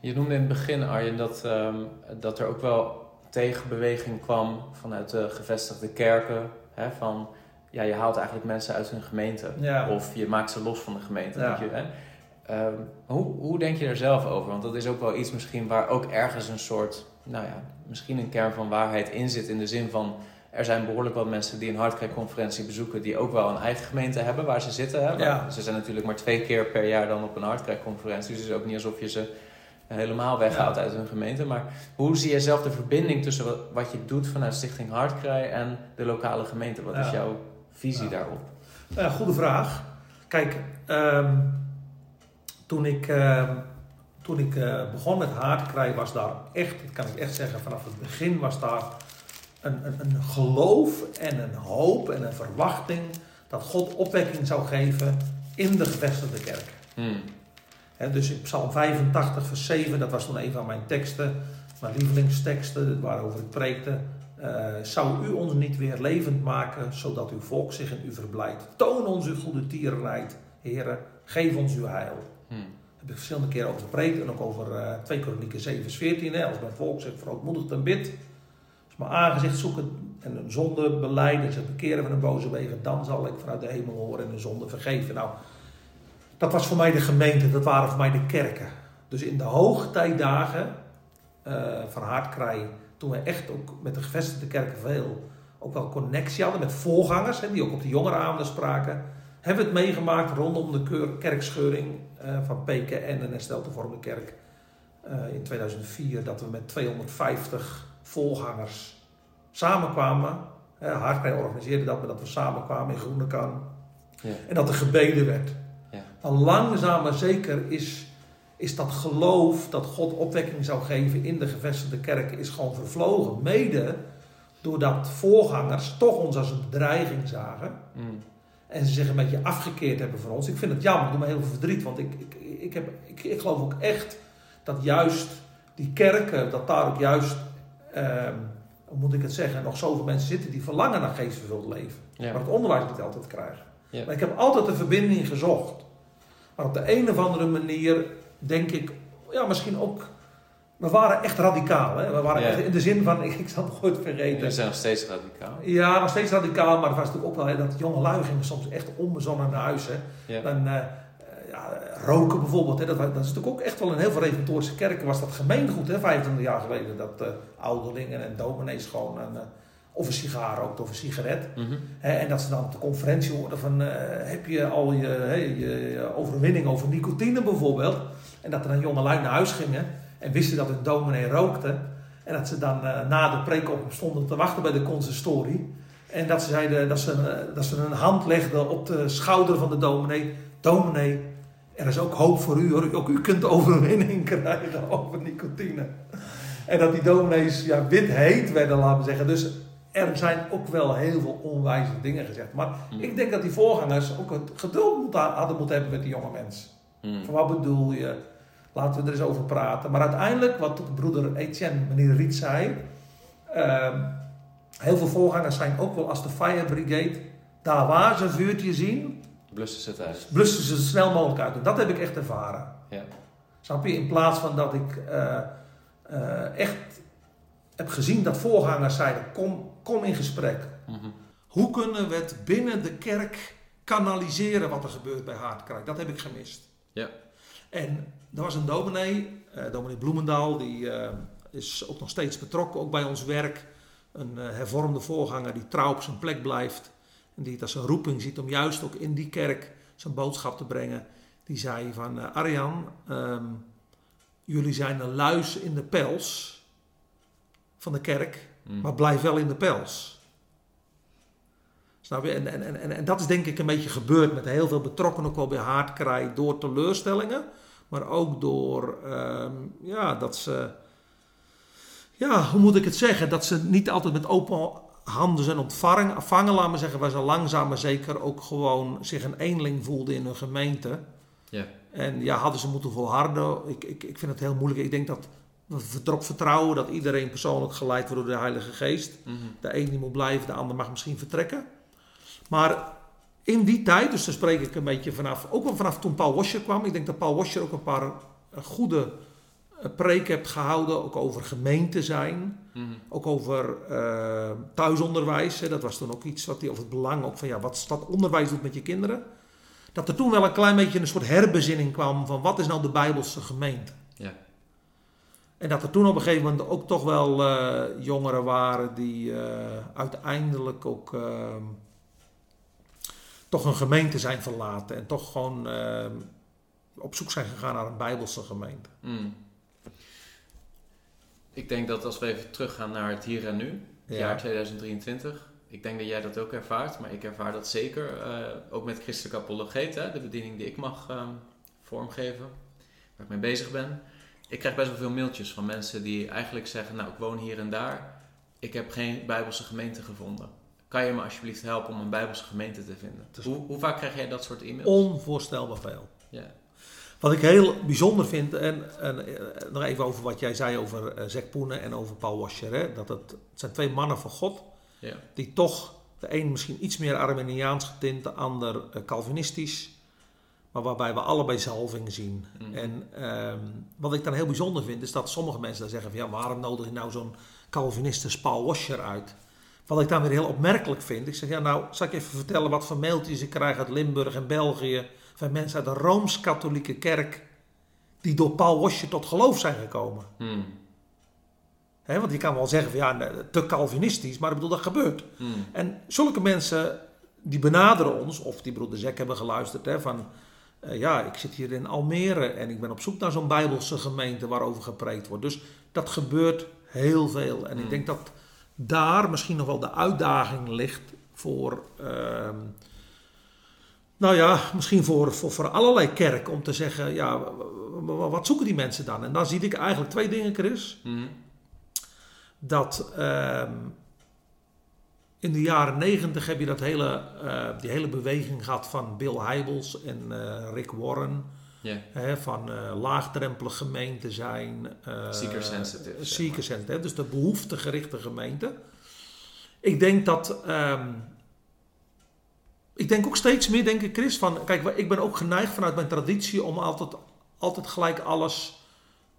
Je noemde in het begin, Arjen, dat, um, dat er ook wel tegenbeweging kwam vanuit de gevestigde kerken, Hè, van, ja, je haalt eigenlijk mensen uit hun gemeente. Of je maakt ze los van de gemeente. Ja. Je, hè? Ehm, hoe, hoe denk je er zelf over? Want dat is ook wel iets misschien waar ook ergens een soort, nou ja, misschien een kern van waarheid in zit. In de zin van, er zijn behoorlijk wat mensen die een hardcare-conferentie bezoeken, die ook wel een eigen gemeente hebben waar ze zitten. Hè? Ja. Ze zijn natuurlijk maar twee keer per jaar dan op een hardcare-conferentie. Dus het is ook niet alsof je ze helemaal weghaalt uit hun gemeente. Maar hoe zie je zelf de verbinding tussen wat, je doet vanuit Stichting Hartkrij en de lokale gemeente? Wat is jouw visie daarop? Ja, goede vraag. Kijk, ehm, toen ik, ehm, toen ik uh, begon met Hartkrij was daar echt, dat kan ik echt zeggen, vanaf het begin was daar een, een, een geloof en een hoop en een verwachting dat God opwekking zou geven in de gevestigde kerk. Hmm dus in Psalm 85, vers 7, dat was toen een van mijn teksten, mijn lievelingsteksten waarover ik preekte. Uh, zou u ons niet weer levend maken, zodat uw volk zich in u verblijdt? Toon ons uw goede tierenheid, heren, geef ons uw heil. Hmm. Daar heb ik verschillende keren over gepreekt en ook over uh, 2 Kronieken 7, vers 14. Hè, als mijn volk zich verootmoedigt en bidt, als mijn aangezicht zoeken en een zonde beleiden, zich bekeren van een boze wegen, dan zal ik vanuit de hemel horen en een zonde vergeven. Nou, Dat was voor mij de gemeente, dat waren voor mij de kerken. Dus in de hoogtijdagen uh, van Haardkrij, toen we echt ook met de gevestigde kerken veel ook wel connectie hadden met voorgangers, hè, die ook op de jongerenavonden spraken, hebben we het meegemaakt rondom de kerkscheuring uh, van PKN en Hersteltevormde Kerk uh, in 2004, dat we met 250 voorgangers samenkwamen. Haardkrij organiseerde dat, maar dat we samenkwamen in Groenekan. Ja. En dat er gebeden werd. Dan langzaam maar zeker is, is dat geloof dat God opwekking zou geven in de gevestigde kerken, is gewoon vervlogen. Mede doordat voorgangers toch ons als een bedreiging zagen. Mm. En ze zich een beetje afgekeerd hebben van ons. Ik vind het jammer, ik doe me heel veel verdriet. Want ik, ik, ik, heb, ik, ik geloof ook echt dat juist die kerken, dat daar ook juist, ehm, hoe moet ik het zeggen, nog zoveel mensen zitten die verlangen naar geestvervuld leven. Maar het onderwijs niet altijd krijgen. Maar ik heb altijd een verbinding gezocht. Maar op de een of andere manier denk ik, ja, misschien ook. We waren echt radicaal. Hè? We waren echt in de zin van, ik, ik zal het nooit vergeten. We zijn nog steeds radicaal. Ja, nog steeds radicaal. Maar het was natuurlijk ook wel hè, dat jonge lui gingen soms echt onbezonnen naar huis. Hè? Ja. Dan, uh, ja, roken bijvoorbeeld. Hè? Dat, dat, is natuurlijk ook echt wel in heel veel reformatorische kerken was dat gemeengoed. Hè? 25 jaar geleden. Dat uh, ouderlingen en dominees gewoon... En, uh, of een sigaar rookt of een sigaret. Mm -hmm. en dat ze dan op de conferentie hoorden van... Uh, heb je al je, je, overwinning over nicotine bijvoorbeeld? En dat er dan jonge lui naar huis gingen... en wisten dat hun dominee rookte... en dat ze dan uh, na de preek op stonden te wachten bij de consistorie... en dat ze, zeiden, dat, ze, uh, dat ze een hand legden op de schouder van de dominee... dominee, er is ook hoop voor u hoor. Ook u kunt overwinning krijgen over nicotine. En dat die dominees ja, wit heet werden, laten we zeggen. Dus er zijn ook wel heel veel onwijze dingen gezegd. Maar mm. ik denk dat die voorgangers ook het geduld hadden moeten hebben met die jonge mensen. Mm. Van wat bedoel je? Laten we er eens over praten. Maar uiteindelijk, wat broeder Etienne, meneer Riet zei. Uh, heel veel voorgangers zijn ook wel als de fire brigade. Daar waar ze een vuurtje zien. Blussen ze het uit. Blussen ze het snel mogelijk uit. En dat heb ik echt ervaren. Ja. Snap je? In plaats van dat ik uh, uh, echt heb gezien dat voorgangers zeiden: kom, kom in gesprek. Mm Hoe kunnen we het binnen de kerk kanaliseren wat er gebeurt bij Haardkrijk? Dat heb ik gemist. Ja. En er was een dominee, uh, dominee Bloemendaal, die uh, is ook nog steeds betrokken, ook bij ons werk. Een uh, hervormde voorganger die trouw op zijn plek blijft. En die het als een roeping ziet om juist ook in die kerk zijn boodschap te brengen. Die zei van, Arjan, um, jullie zijn een luis in de pels van de kerk, mm. maar blijf wel in de pels. Snap je? En, en, en, en dat is denk ik een beetje gebeurd met heel veel betrokkenen, ook wel bij haardkraai, door teleurstellingen, maar ook door ehm, ja, dat ze, ja, hoe moet ik het zeggen, dat ze niet altijd met open handen zijn ontvangen, vangen, laat maar zeggen, waar ze langzaam maar zeker ook gewoon zich een eenling voelden in hun gemeente. Ja. En ja, hadden ze moeten volharden. Ik, ik, ik vind het heel moeilijk. Ik denk dat vertrok vertrouwen dat iedereen persoonlijk geleid wordt door de Heilige Geest. Mhm. De een die moet blijven, de ander mag misschien vertrekken. Maar in die tijd, dus dan spreek ik een beetje vanaf, ook wel vanaf toen Paul Washer kwam. Ik denk dat Paul Washer ook een paar eh, goede eh, preken heeft gehouden, ook over gemeente zijn. Mhm. Ook over uh, thuisonderwijs. Hè. Dat was toen ook iets wat hij over het belang ook van ja, wat dat onderwijs doet met je kinderen. Dat er toen wel een klein beetje een soort herbezinning kwam van wat is nou de Bijbelse gemeente. En dat er toen op een gegeven moment ook toch wel uh, jongeren waren die uh, uiteindelijk ook uh, toch een gemeente zijn verlaten. En toch gewoon ehm, op zoek zijn gegaan naar een Bijbelse gemeente. Mm. Ik denk dat als we even teruggaan naar het hier en nu, het jaar 2023. Ik denk dat jij dat ook ervaart, maar ik ervaar dat zeker. Eh, ook met christelijke apologeet, hè, de bediening die ik mag ehm, vormgeven, waar ik mee bezig ben ik krijg best wel veel mailtjes van mensen die eigenlijk zeggen: Nou, ik woon hier en daar. Ik heb geen Bijbelse gemeente gevonden. Kan je me alsjeblieft helpen om een Bijbelse gemeente te vinden? Hoe, hoe, vaak krijg jij dat soort e-mails? Onvoorstelbaar veel. Ja. Wat ik heel bijzonder vind, en, en, eh, nog even over wat jij zei over uh, Zek Poenen en over Paul Washer. Hè, dat het, het zijn twee mannen van God, ja. die toch, de een misschien iets meer Armeniaans getint, de ander uh, Calvinistisch maar waarbij we allebei zalving zien. Mm. En ehm, wat ik dan heel bijzonder vind, is dat sommige mensen dan zeggen van ja, waarom nodig je nou zo'n Calviniste Paul Washer uit? Wat ik dan weer heel opmerkelijk vind, ik zeg ja nou, zal ik even vertellen wat voor mailtjes ik krijg uit Limburg en België van mensen uit de Rooms-Katholieke Kerk die door Paul Wasje tot geloof zijn gekomen. Hè, want je kan wel zeggen van ja, te Calvinistisch, maar ik bedoel, dat gebeurt. Hmm. En zulke mensen die benaderen ons, of die broeder Zek hebben geluisterd, hè, van eh, ja, ik zit hier in Almere en ik ben op zoek naar zo'n Bijbelse gemeente waarover gepreekt wordt. Dus dat gebeurt heel veel. En ik Mm. denk dat daar misschien nog wel de uitdaging ligt voor, ehm, nou ja, misschien voor, voor, voor allerlei kerken om te zeggen, ja, wat zoeken die mensen dan? En dan zie ik eigenlijk twee dingen, Chris Hmm. dat ehm, in de jaren negentig heb je dat hele, eh, die hele beweging gehad van Bill Hybels en eh, Rick Warren. Hè, van eh laagdrempelig gemeente zijn. Seeker sensitive, Seeker sensitive, hè, dus de behoeftegerichte gemeente. Ik denk dat... ehm, ik denk ook steeds meer, denk ik Chris, van... Kijk, ik ben ook geneigd vanuit mijn traditie om altijd, altijd gelijk alles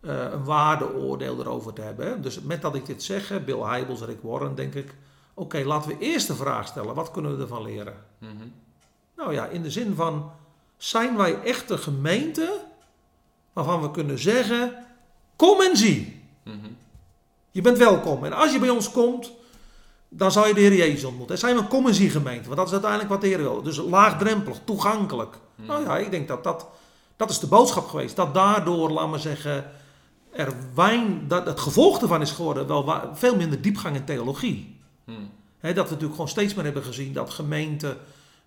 een waardeoordeel erover te hebben. Hè. Dus met dat ik dit zeg, Bill Hybels, Rick Warren, denk ik... Oké, laten we eerst de vraag stellen, wat kunnen we ervan leren? Mhm. Nou ja, in de zin van, zijn wij echt een gemeente waarvan we kunnen zeggen, kom en zie. Mhm. Je bent welkom. En als je bij ons komt, dan zal je de Heer Jezus ontmoeten. En zijn we een kom en zie gemeente, want dat is uiteindelijk wat de Heer wil. Dus laagdrempelig, toegankelijk. Mhm. Nou ja, ik denk dat dat, dat is de boodschap geweest. Dat daardoor, laat maar zeggen, er wijn, dat het gevolg ervan is geworden wel veel minder diepgang in theologie. Hmm. Dat we natuurlijk gewoon steeds meer hebben gezien dat gemeenten.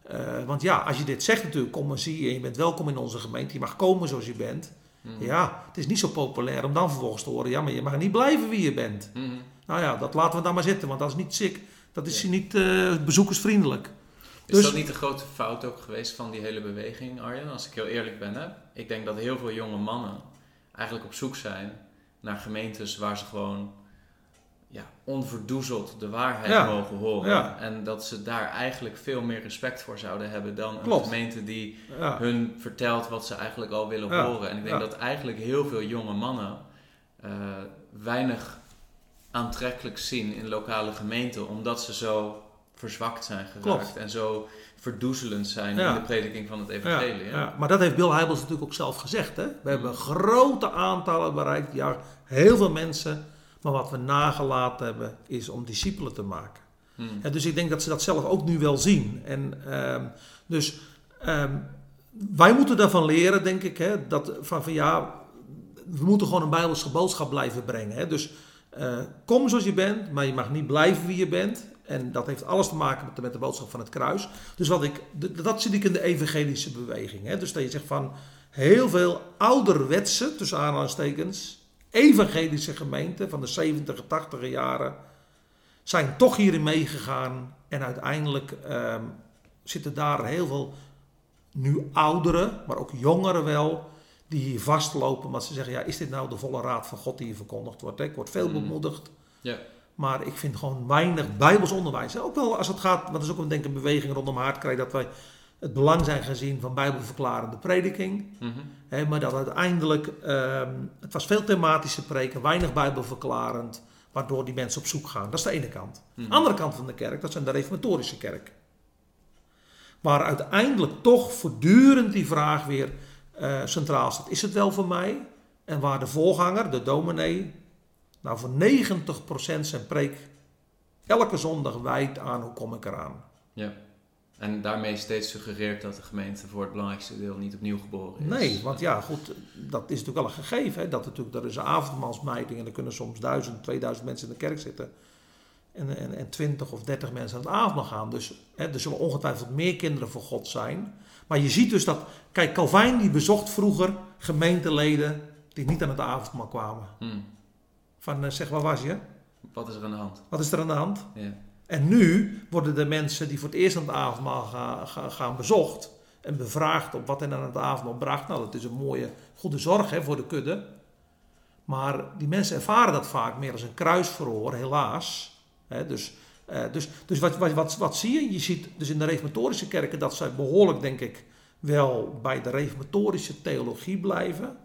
eh, want ja, als je dit zegt natuurlijk, kom maar zie je, je bent welkom in onze gemeente, je mag komen zoals je bent. Mhm. Ja, het is niet zo populair om dan vervolgens te horen, ja, maar je mag niet blijven wie je bent. Mhm. Nou ja, dat laten we dan maar zitten, want dat is niet sick, dat is niet eh, bezoekersvriendelijk. Is Dus- dat niet de grote fout ook geweest van die hele beweging, Arjen? Als ik heel eerlijk ben, hè? Ik denk dat heel veel jonge mannen eigenlijk op zoek zijn naar gemeentes waar ze gewoon ja, onverdoezeld de waarheid Ja. mogen horen. Ja. En dat ze daar eigenlijk veel meer respect voor zouden hebben dan een Klopt. gemeente die Ja, hun vertelt wat ze eigenlijk al willen horen. En ik denk dat eigenlijk heel veel jonge mannen eh, weinig aantrekkelijk zien in lokale gemeenten, omdat ze zo verzwakt zijn geraakt Klopt. en zo verdoezelend zijn in de prediking van het evangelie. Maar dat heeft Bill Hybels natuurlijk ook zelf gezegd. Hè? We hebben grote aantallen bereikt, ja, heel veel mensen. Maar wat we nagelaten hebben, is om discipelen te maken. Hmm. Dus ik denk dat ze dat zelf ook nu wel zien. En ehm, dus ehm, wij moeten daarvan leren, denk ik, hè, dat van, van ja, we moeten gewoon een Bijbelse boodschap blijven brengen. Hè. Dus eh, kom zoals je bent, maar je mag niet blijven wie je bent. En dat heeft alles te maken met de, met de boodschap van het kruis. Dus wat ik, dat zie ik in de evangelische beweging. Hè. Dus dat je zegt van heel veel ouderwetse, tussen aanhalingstekens, evangelische gemeenten van de 70 80 jaren zijn toch hierin meegegaan. En uiteindelijk ehm, zitten daar heel veel nu ouderen, maar ook jongeren wel, die hier vastlopen. Want ze zeggen, ja, is dit nou de volle raad van God die hier verkondigd wordt? hè? Ik word veel Mhm. bemoedigd. Ja. Maar ik vind gewoon weinig Bijbels onderwijs. Ook wel als het gaat, want dat is ook een, denk ik, een beweging rondom Haardkrij, dat wij het belang zijn gezien van Bijbelverklarende prediking. Mhm. Hè, maar dat uiteindelijk, ehm, het was veel thematische preken, weinig bijbelverklarend, waardoor die mensen op zoek gaan. Dat is de ene kant. Mhm. Andere kant van de kerk, dat zijn de reformatorische kerk. Waar uiteindelijk toch voortdurend die vraag weer eh, centraal staat. Is het wel voor mij? En waar de voorganger, de dominee, nou voor 90% zijn preek elke zondag wijdt aan hoe kom ik eraan. Ja. En daarmee steeds suggereert dat de gemeente voor het belangrijkste deel niet opnieuw geboren is. Nee, want ja, goed, dat is natuurlijk wel een gegeven. Hè? Dat natuurlijk, er is een avondmaalsmeiding en er kunnen soms duizend, 2000 mensen in de kerk zitten. En, en, en 20 of 30 mensen aan het avondmaal gaan. Dus hè, er zullen ongetwijfeld meer kinderen voor God zijn. Maar je ziet dus dat, kijk, Calvijn die bezocht vroeger gemeenteleden die niet aan het avondmaal kwamen. Hmm. Van, eh, zeg, waar was je? Wat is er aan de hand? Wat is er aan de hand? Ja. En nu worden de mensen die voor het eerst aan het avondmaal gaan, gaan, bezocht en bevraagd op wat hen aan het avondmaal bracht. Nou, dat is een mooie, goede zorg hè, voor de kudde. Maar die mensen ervaren dat vaak meer als een kruisverhoor, helaas. Dus eh, dus, dus wat, wat, wat, wat zie je? Je ziet dus in de reformatorische kerken dat zij behoorlijk, denk ik, wel bij de reformatorische theologie blijven.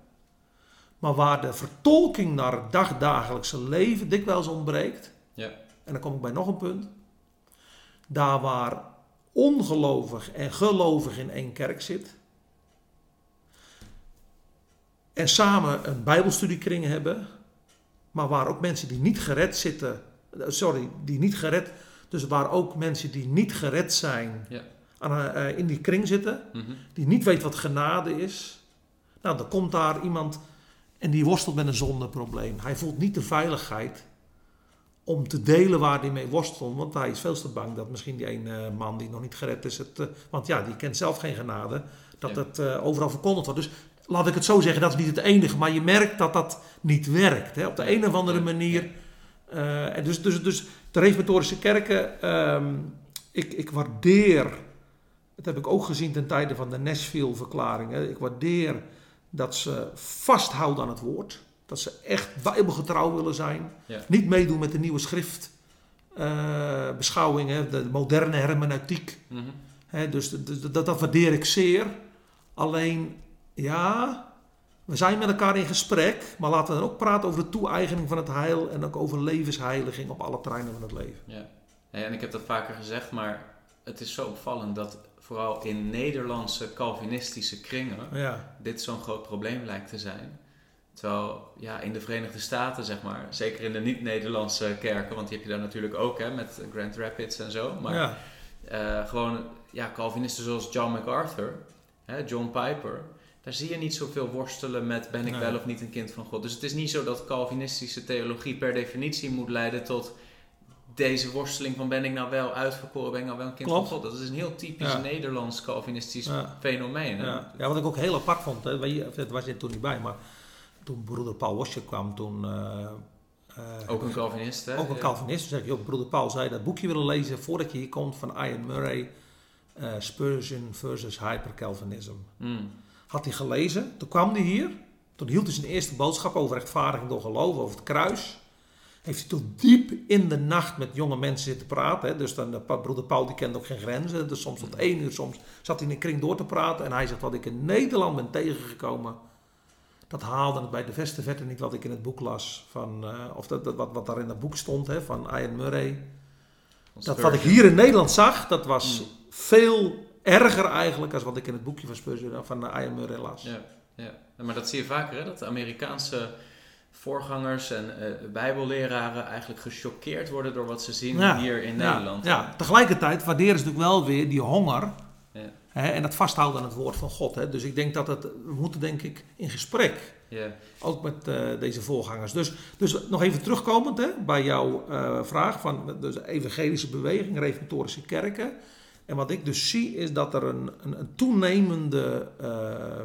Maar waar de vertolking naar het dagdagelijkse leven dikwijls ontbreekt. Ja. En dan kom ik bij nog een punt. Daar waar ongelovig en gelovig in één kerk zit, En samen een bijbelstudiekring hebben. Maar waar ook mensen die niet gered zitten. eh, Sorry, die niet gered. Dus waar ook mensen die niet gered zijn. Ja. Aan, eh, in die kring zitten. Mhm. Die niet weet wat genade is. Nou, dan komt daar iemand. En die worstelt met een zondeprobleem. Hij voelt niet de veiligheid. Om te delen waar hij mee worstelt. Want hij is veel te bang dat misschien die ene man die nog niet gered is. Het, eh, want ja, die kent zelf geen genade. Dat Ja. het eh, overal verkondigd wordt. Dus laat ik het zo zeggen, dat is niet het enige. Maar je merkt dat dat niet werkt. Hè? Op de een of andere manier. Eh, en dus, dus, dus de reformatorische kerken. ehm, ik, ik waardeer. Dat heb ik ook gezien ten tijde van de Nashville-verklaring. hè. Ik waardeer dat ze vasthouden aan het woord. Dat ze echt bijbelgetrouw willen zijn. Ja. Niet meedoen met de nieuwe schrift. eh, hè, de moderne hermeneutiek. Mhm. Hè, dus dat, dat waardeer ik zeer. Alleen, ja, we zijn met elkaar in gesprek. Maar laten we dan ook praten over de toe-eigening van het heil. En ook over levensheiliging op alle terreinen van het leven. Ja. Ja, en ik heb dat vaker gezegd, maar het is zo opvallend dat vooral in Nederlandse Calvinistische kringen Ja, dit zo'n groot probleem lijkt te zijn. Terwijl ja, in de Verenigde Staten, zeg maar, zeker in de niet-Nederlandse kerken, want die heb je daar natuurlijk ook hè, met Grand Rapids en zo. Maar ja, eh, gewoon ja, Calvinisten zoals John MacArthur, hè, John Piper, daar zie je niet zoveel worstelen met ben ik Nee. wel of niet een kind van God. Dus het is niet zo dat Calvinistische theologie per definitie moet leiden tot deze worsteling van ben ik nou wel uitverkoren, ben ik nou wel een kind Klopt. van God. Dat is een heel typisch Ja. Nederlands Calvinistisch Ja. fenomeen. hè. ja. ja, wat ik ook heel apart vond. Hè, dat was je toen niet bij, maar toen broeder Paul Wasje kwam, toen... eh, eh, Ook een Calvinist, hè? Ook een. Calvinist. Toen zei ik, joh, broeder Paul zei dat boekje willen lezen voordat je hier komt van Ian Murray. eh, Spurgeon versus Hyper-Calvinism. Mm. Had hij gelezen. Toen kwam hij hier. Toen hield hij zijn eerste boodschap over rechtvaardiging door geloof, over het kruis. Heeft hij tot diep in de nacht met jonge mensen zitten praten. Hè. Dus dan, de broeder Paul die kende ook geen grenzen. Dus soms tot één uur, soms zat hij in een kring door te praten. En hij zegt, wat ik in Nederland ben tegengekomen... Dat haalde het bij de beste verte niet wat ik in het boek las. Van, eh, of dat, dat, wat, wat daar in het boek stond hè, van Ian Murray. Dat wat ik hier in Nederland zag, dat was Mm. veel erger eigenlijk... als wat ik in het boekje van Spurgeon van eh, Ian Murray las. Ja, ja. Maar dat zie je vaker, hè? dat de Amerikaanse voorgangers en eh, bijbelleraren eigenlijk gechoqueerd worden door wat ze zien Ja, hier in Ja, Nederland. Ja, tegelijkertijd waarderen ze natuurlijk wel weer die honger. En dat vasthouden aan het woord van God. Hè. Dus ik denk dat het, we moeten denk ik in gesprek. Ook met eh, deze voorgangers. Dus, dus nog even terugkomend hè, bij jouw eh, vraag van dus de evangelische beweging, reformatorische kerken. En wat ik dus zie is dat er een, een, een toenemende eh,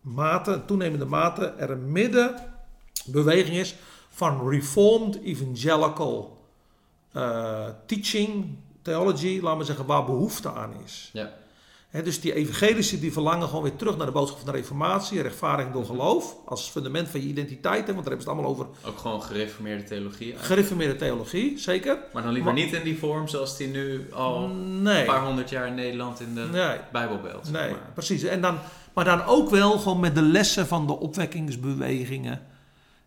mate, een toenemende mate er een middenbeweging is van reformed evangelical teaching, theology, laten we zeggen, waar behoefte aan is. Ja. Dus die evangelische die verlangen gewoon weer terug naar de boodschap van de reformatie, rechtvaardiging door geloof, als fundament van je identiteit. Hè, want daar hebben ze het allemaal over Ook gewoon gereformeerde theologie. eigenlijk. gereformeerde theologie, zeker. Maar dan liever Maar- niet in die vorm zoals die nu al een paar honderd jaar in Nederland in de nee, Bijbelbelt. zeg nee, maar. precies. En dan, maar dan ook wel gewoon met de lessen van de opwekkingsbewegingen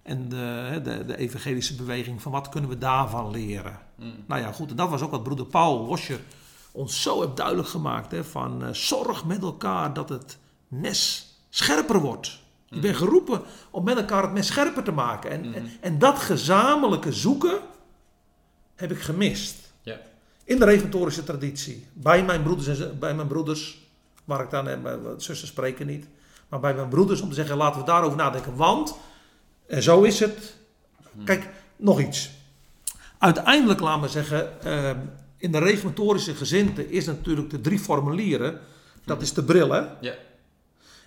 en de, de evangelische beweging, van wat kunnen we daarvan leren. Mm. Nou ja, goed, en dat was ook wat broeder Paul Wascher ons zo heeft duidelijk gemaakt. Hè, van eh, zorg met elkaar dat het mes scherper wordt. Je bent geroepen om met elkaar het mes scherper te maken. En, Mhm. en, en dat gezamenlijke zoeken heb ik gemist. Ja. In de reformatorische traditie. Bij mijn broeders, en, bij mijn broeders waar ik dan, eh, mijn zussen spreken niet. Maar bij mijn broeders om te zeggen, laten we daarover nadenken. Want, en zo is het. Mhm. Kijk, nog iets. Uiteindelijk, laten we zeggen, ehm, in de reformatorische gezinte is natuurlijk de drie formulieren. Dat is de bril, hè? Ja.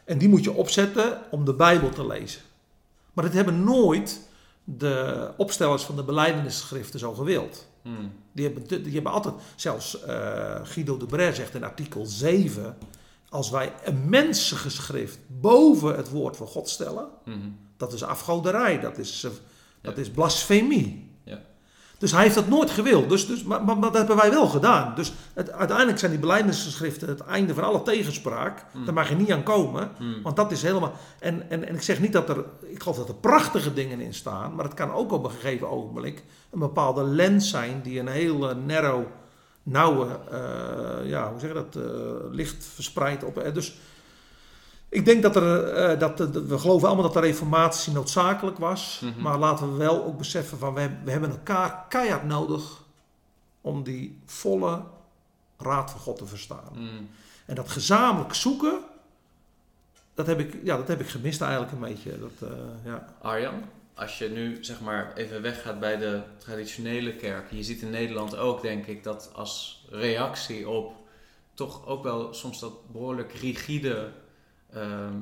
En die moet je opzetten om de Bijbel te lezen. Maar dat hebben nooit de opstellers van de beleidenisschriften zo gewild. Mm. Die hebben, die hebben altijd, zelfs eh, Guido de Bray zegt in artikel 7... als wij een mensengeschrift boven het woord van God stellen... Mhm. dat is afgoderij, dat is, eh, dat Ja. is blasfemie. Dus hij heeft dat nooit gewild, dus, dus, maar, maar, maar dat hebben wij wel gedaan. Dus het, uiteindelijk zijn die beleidingsgeschriften het einde van alle tegenspraak. Mm. Daar mag je niet aan komen. Mm. Want dat is helemaal. En, en, en ik zeg niet dat er. Ik geloof dat er prachtige dingen in staan. Maar het kan ook op een gegeven ogenblik. een bepaalde lens zijn. die een heel narrow. nauwe. eh, ja, hoe zeg je dat? eh, licht verspreidt op. eh, dus. Ik denk dat er, eh, dat we geloven allemaal dat de reformatie noodzakelijk was. Mhm. Maar laten we wel ook beseffen van we, we hebben elkaar keihard nodig om die volle raad van God te verstaan. Mm. En dat gezamenlijk zoeken, dat heb ik, ja, dat heb ik gemist eigenlijk een beetje. Dat, eh, ja. Arjan, als je nu zeg maar even weggaat bij de traditionele kerken. Je ziet in Nederland ook, denk ik, dat als reactie op toch ook wel soms dat behoorlijk rigide ehm,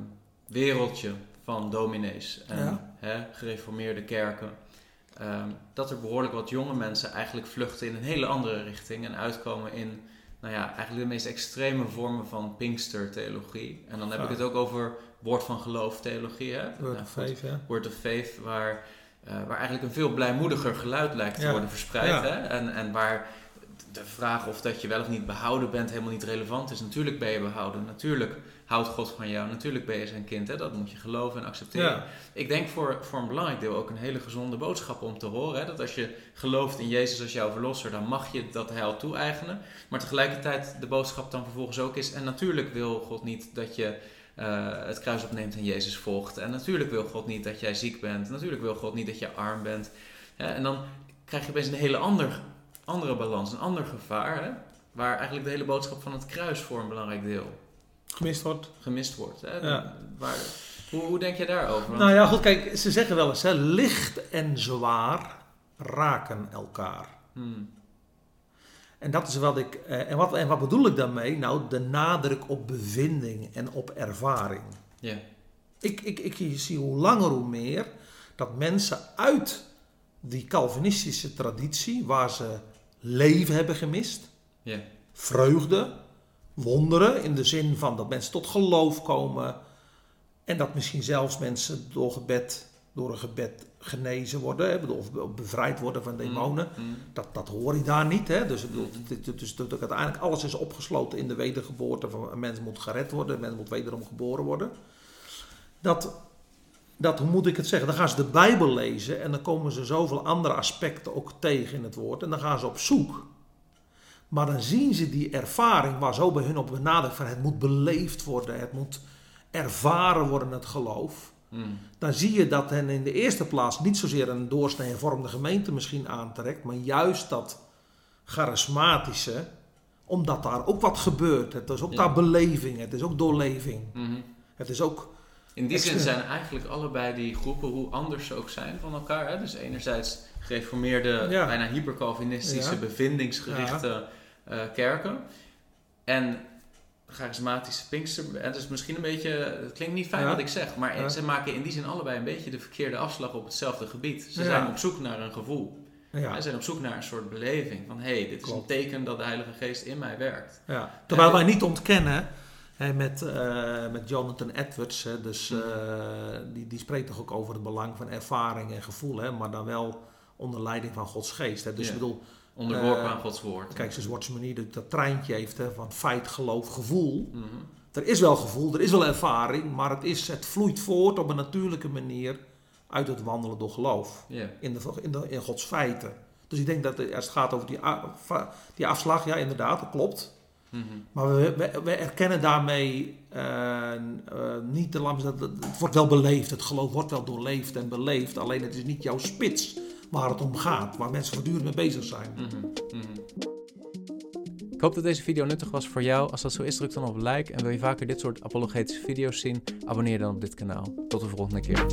wereldje van dominees en Ja. gereformeerde kerken. ehm, dat er behoorlijk wat jonge mensen eigenlijk vluchten in een hele andere richting en uitkomen in nou ja, eigenlijk de meest extreme vormen van Pinkster-theologie. En dan heb ik het ook over woord van geloof theologie. Hè? Word Nou, of goed, faith, hè? Word of Faith, waar, eh, waar eigenlijk een veel blijmoediger geluid lijkt te Ja. worden verspreid. Hè? En, en waar de vraag of dat je wel of niet behouden bent helemaal niet relevant is. Natuurlijk ben je behouden, natuurlijk houdt God van jou, natuurlijk ben je zijn kind. Hè? Dat moet je geloven en accepteren. Ja. Ik denk voor, voor een belangrijk deel ook een hele gezonde boodschap om te horen. Hè? Dat als je gelooft in Jezus als jouw verlosser, dan mag je dat heil toe-eigenen. Maar tegelijkertijd de boodschap dan vervolgens ook is... en natuurlijk wil God niet dat je eh, het kruis opneemt en Jezus volgt. En natuurlijk wil God niet dat jij ziek bent. Natuurlijk wil God niet dat je arm bent. Hè? En dan krijg je opeens een hele ander, andere balans, een ander gevaar... Hè? waar eigenlijk de hele boodschap van het kruis voor een belangrijk deel Gemist wordt. gemist wordt. Hè? Ja. Waar, hoe, hoe denk je daarover? Want- Nou ja, goed, kijk, ze zeggen wel eens, hè, licht en zwaar raken elkaar. Hmm. En dat is wat ik. eh, en, wat, en wat bedoel ik daarmee? Nou, de nadruk op bevinding en op ervaring. Ja. Ik, ik, ik zie hoe langer hoe meer dat mensen uit die Calvinistische traditie, waar ze leven hebben gemist, Ja. vreugde, wonderen, in de zin van dat mensen tot geloof komen en dat misschien zelfs mensen door gebed, door een gebed genezen worden, hè, bedoel, of bevrijd worden van demonen. Hmm. Dat, dat hoor je daar niet. Hè? Dus, ik bedoel, dus dat uiteindelijk alles is opgesloten in de wedergeboorte. Van een mens moet gered worden, een mens moet wederom geboren worden. Dat, dat, hoe moet ik het zeggen? Dan gaan ze de Bijbel lezen en dan komen ze zoveel andere aspecten ook tegen in het woord. En dan gaan ze op zoek. Maar dan zien ze die ervaring waar zo bij hun op benadrukt van het moet beleefd worden, het moet ervaren worden, het geloof Hmm. dan zie je dat hen in de eerste plaats niet zozeer een doorsnee hervormde gemeente misschien aantrekt, maar juist dat charismatische, omdat daar ook wat gebeurt. Het is ook Ja. daar beleving, het is ook doorleving. Mhm. Het is ook, In die zin zijn eigenlijk allebei die groepen, hoe anders ze ook zijn van elkaar. Hè? Dus enerzijds gereformeerde, Ja. bijna hypercalvinistische, Ja. bevindingsgerichte eh, kerken. En charismatische Pinkster. Het is misschien een beetje, het klinkt niet fijn Ja. wat ik zeg, maar Ja. ze maken in die zin allebei een beetje de verkeerde afslag op hetzelfde gebied. Ze Ja. zijn op zoek naar een gevoel. ja, Ze zijn op zoek naar een soort beleving. Van hé, hey, dit is Klopt. een teken dat de Heilige Geest in mij werkt. ja. Terwijl wij niet ontkennen, met, eh, met Jonathan Edwards, hè, dus, eh, die, die spreekt toch ook over het belang van ervaring en gevoel, hè, maar dan wel onder leiding van Gods geest. Hè. Dus ik bedoel, Onderworpen Eh, aan Gods woord. kijk, zoals Watchman dat, dat treintje heeft hè, van feit, geloof, gevoel. Mhm. Er is wel gevoel, er is wel ervaring, maar het, is, het vloeit voort op een natuurlijke manier uit het wandelen door geloof. In, de, in, de, in Gods feiten. Dus ik denk dat als het gaat over die, die afslag, ja inderdaad, dat klopt. Mhm. Maar we, we, we erkennen daarmee eh, niet de lam, dat het het wordt wel beleefd, het geloof wordt wel doorleefd en beleefd. Alleen het is niet jouw spits waar het om gaat, waar mensen voortdurend mee bezig zijn. Mhm, mhm. Ik hoop dat deze video nuttig was voor jou. Als dat zo is, druk dan op like. En wil je vaker dit soort apologetische video's zien, abonneer dan op dit kanaal. Tot de volgende keer.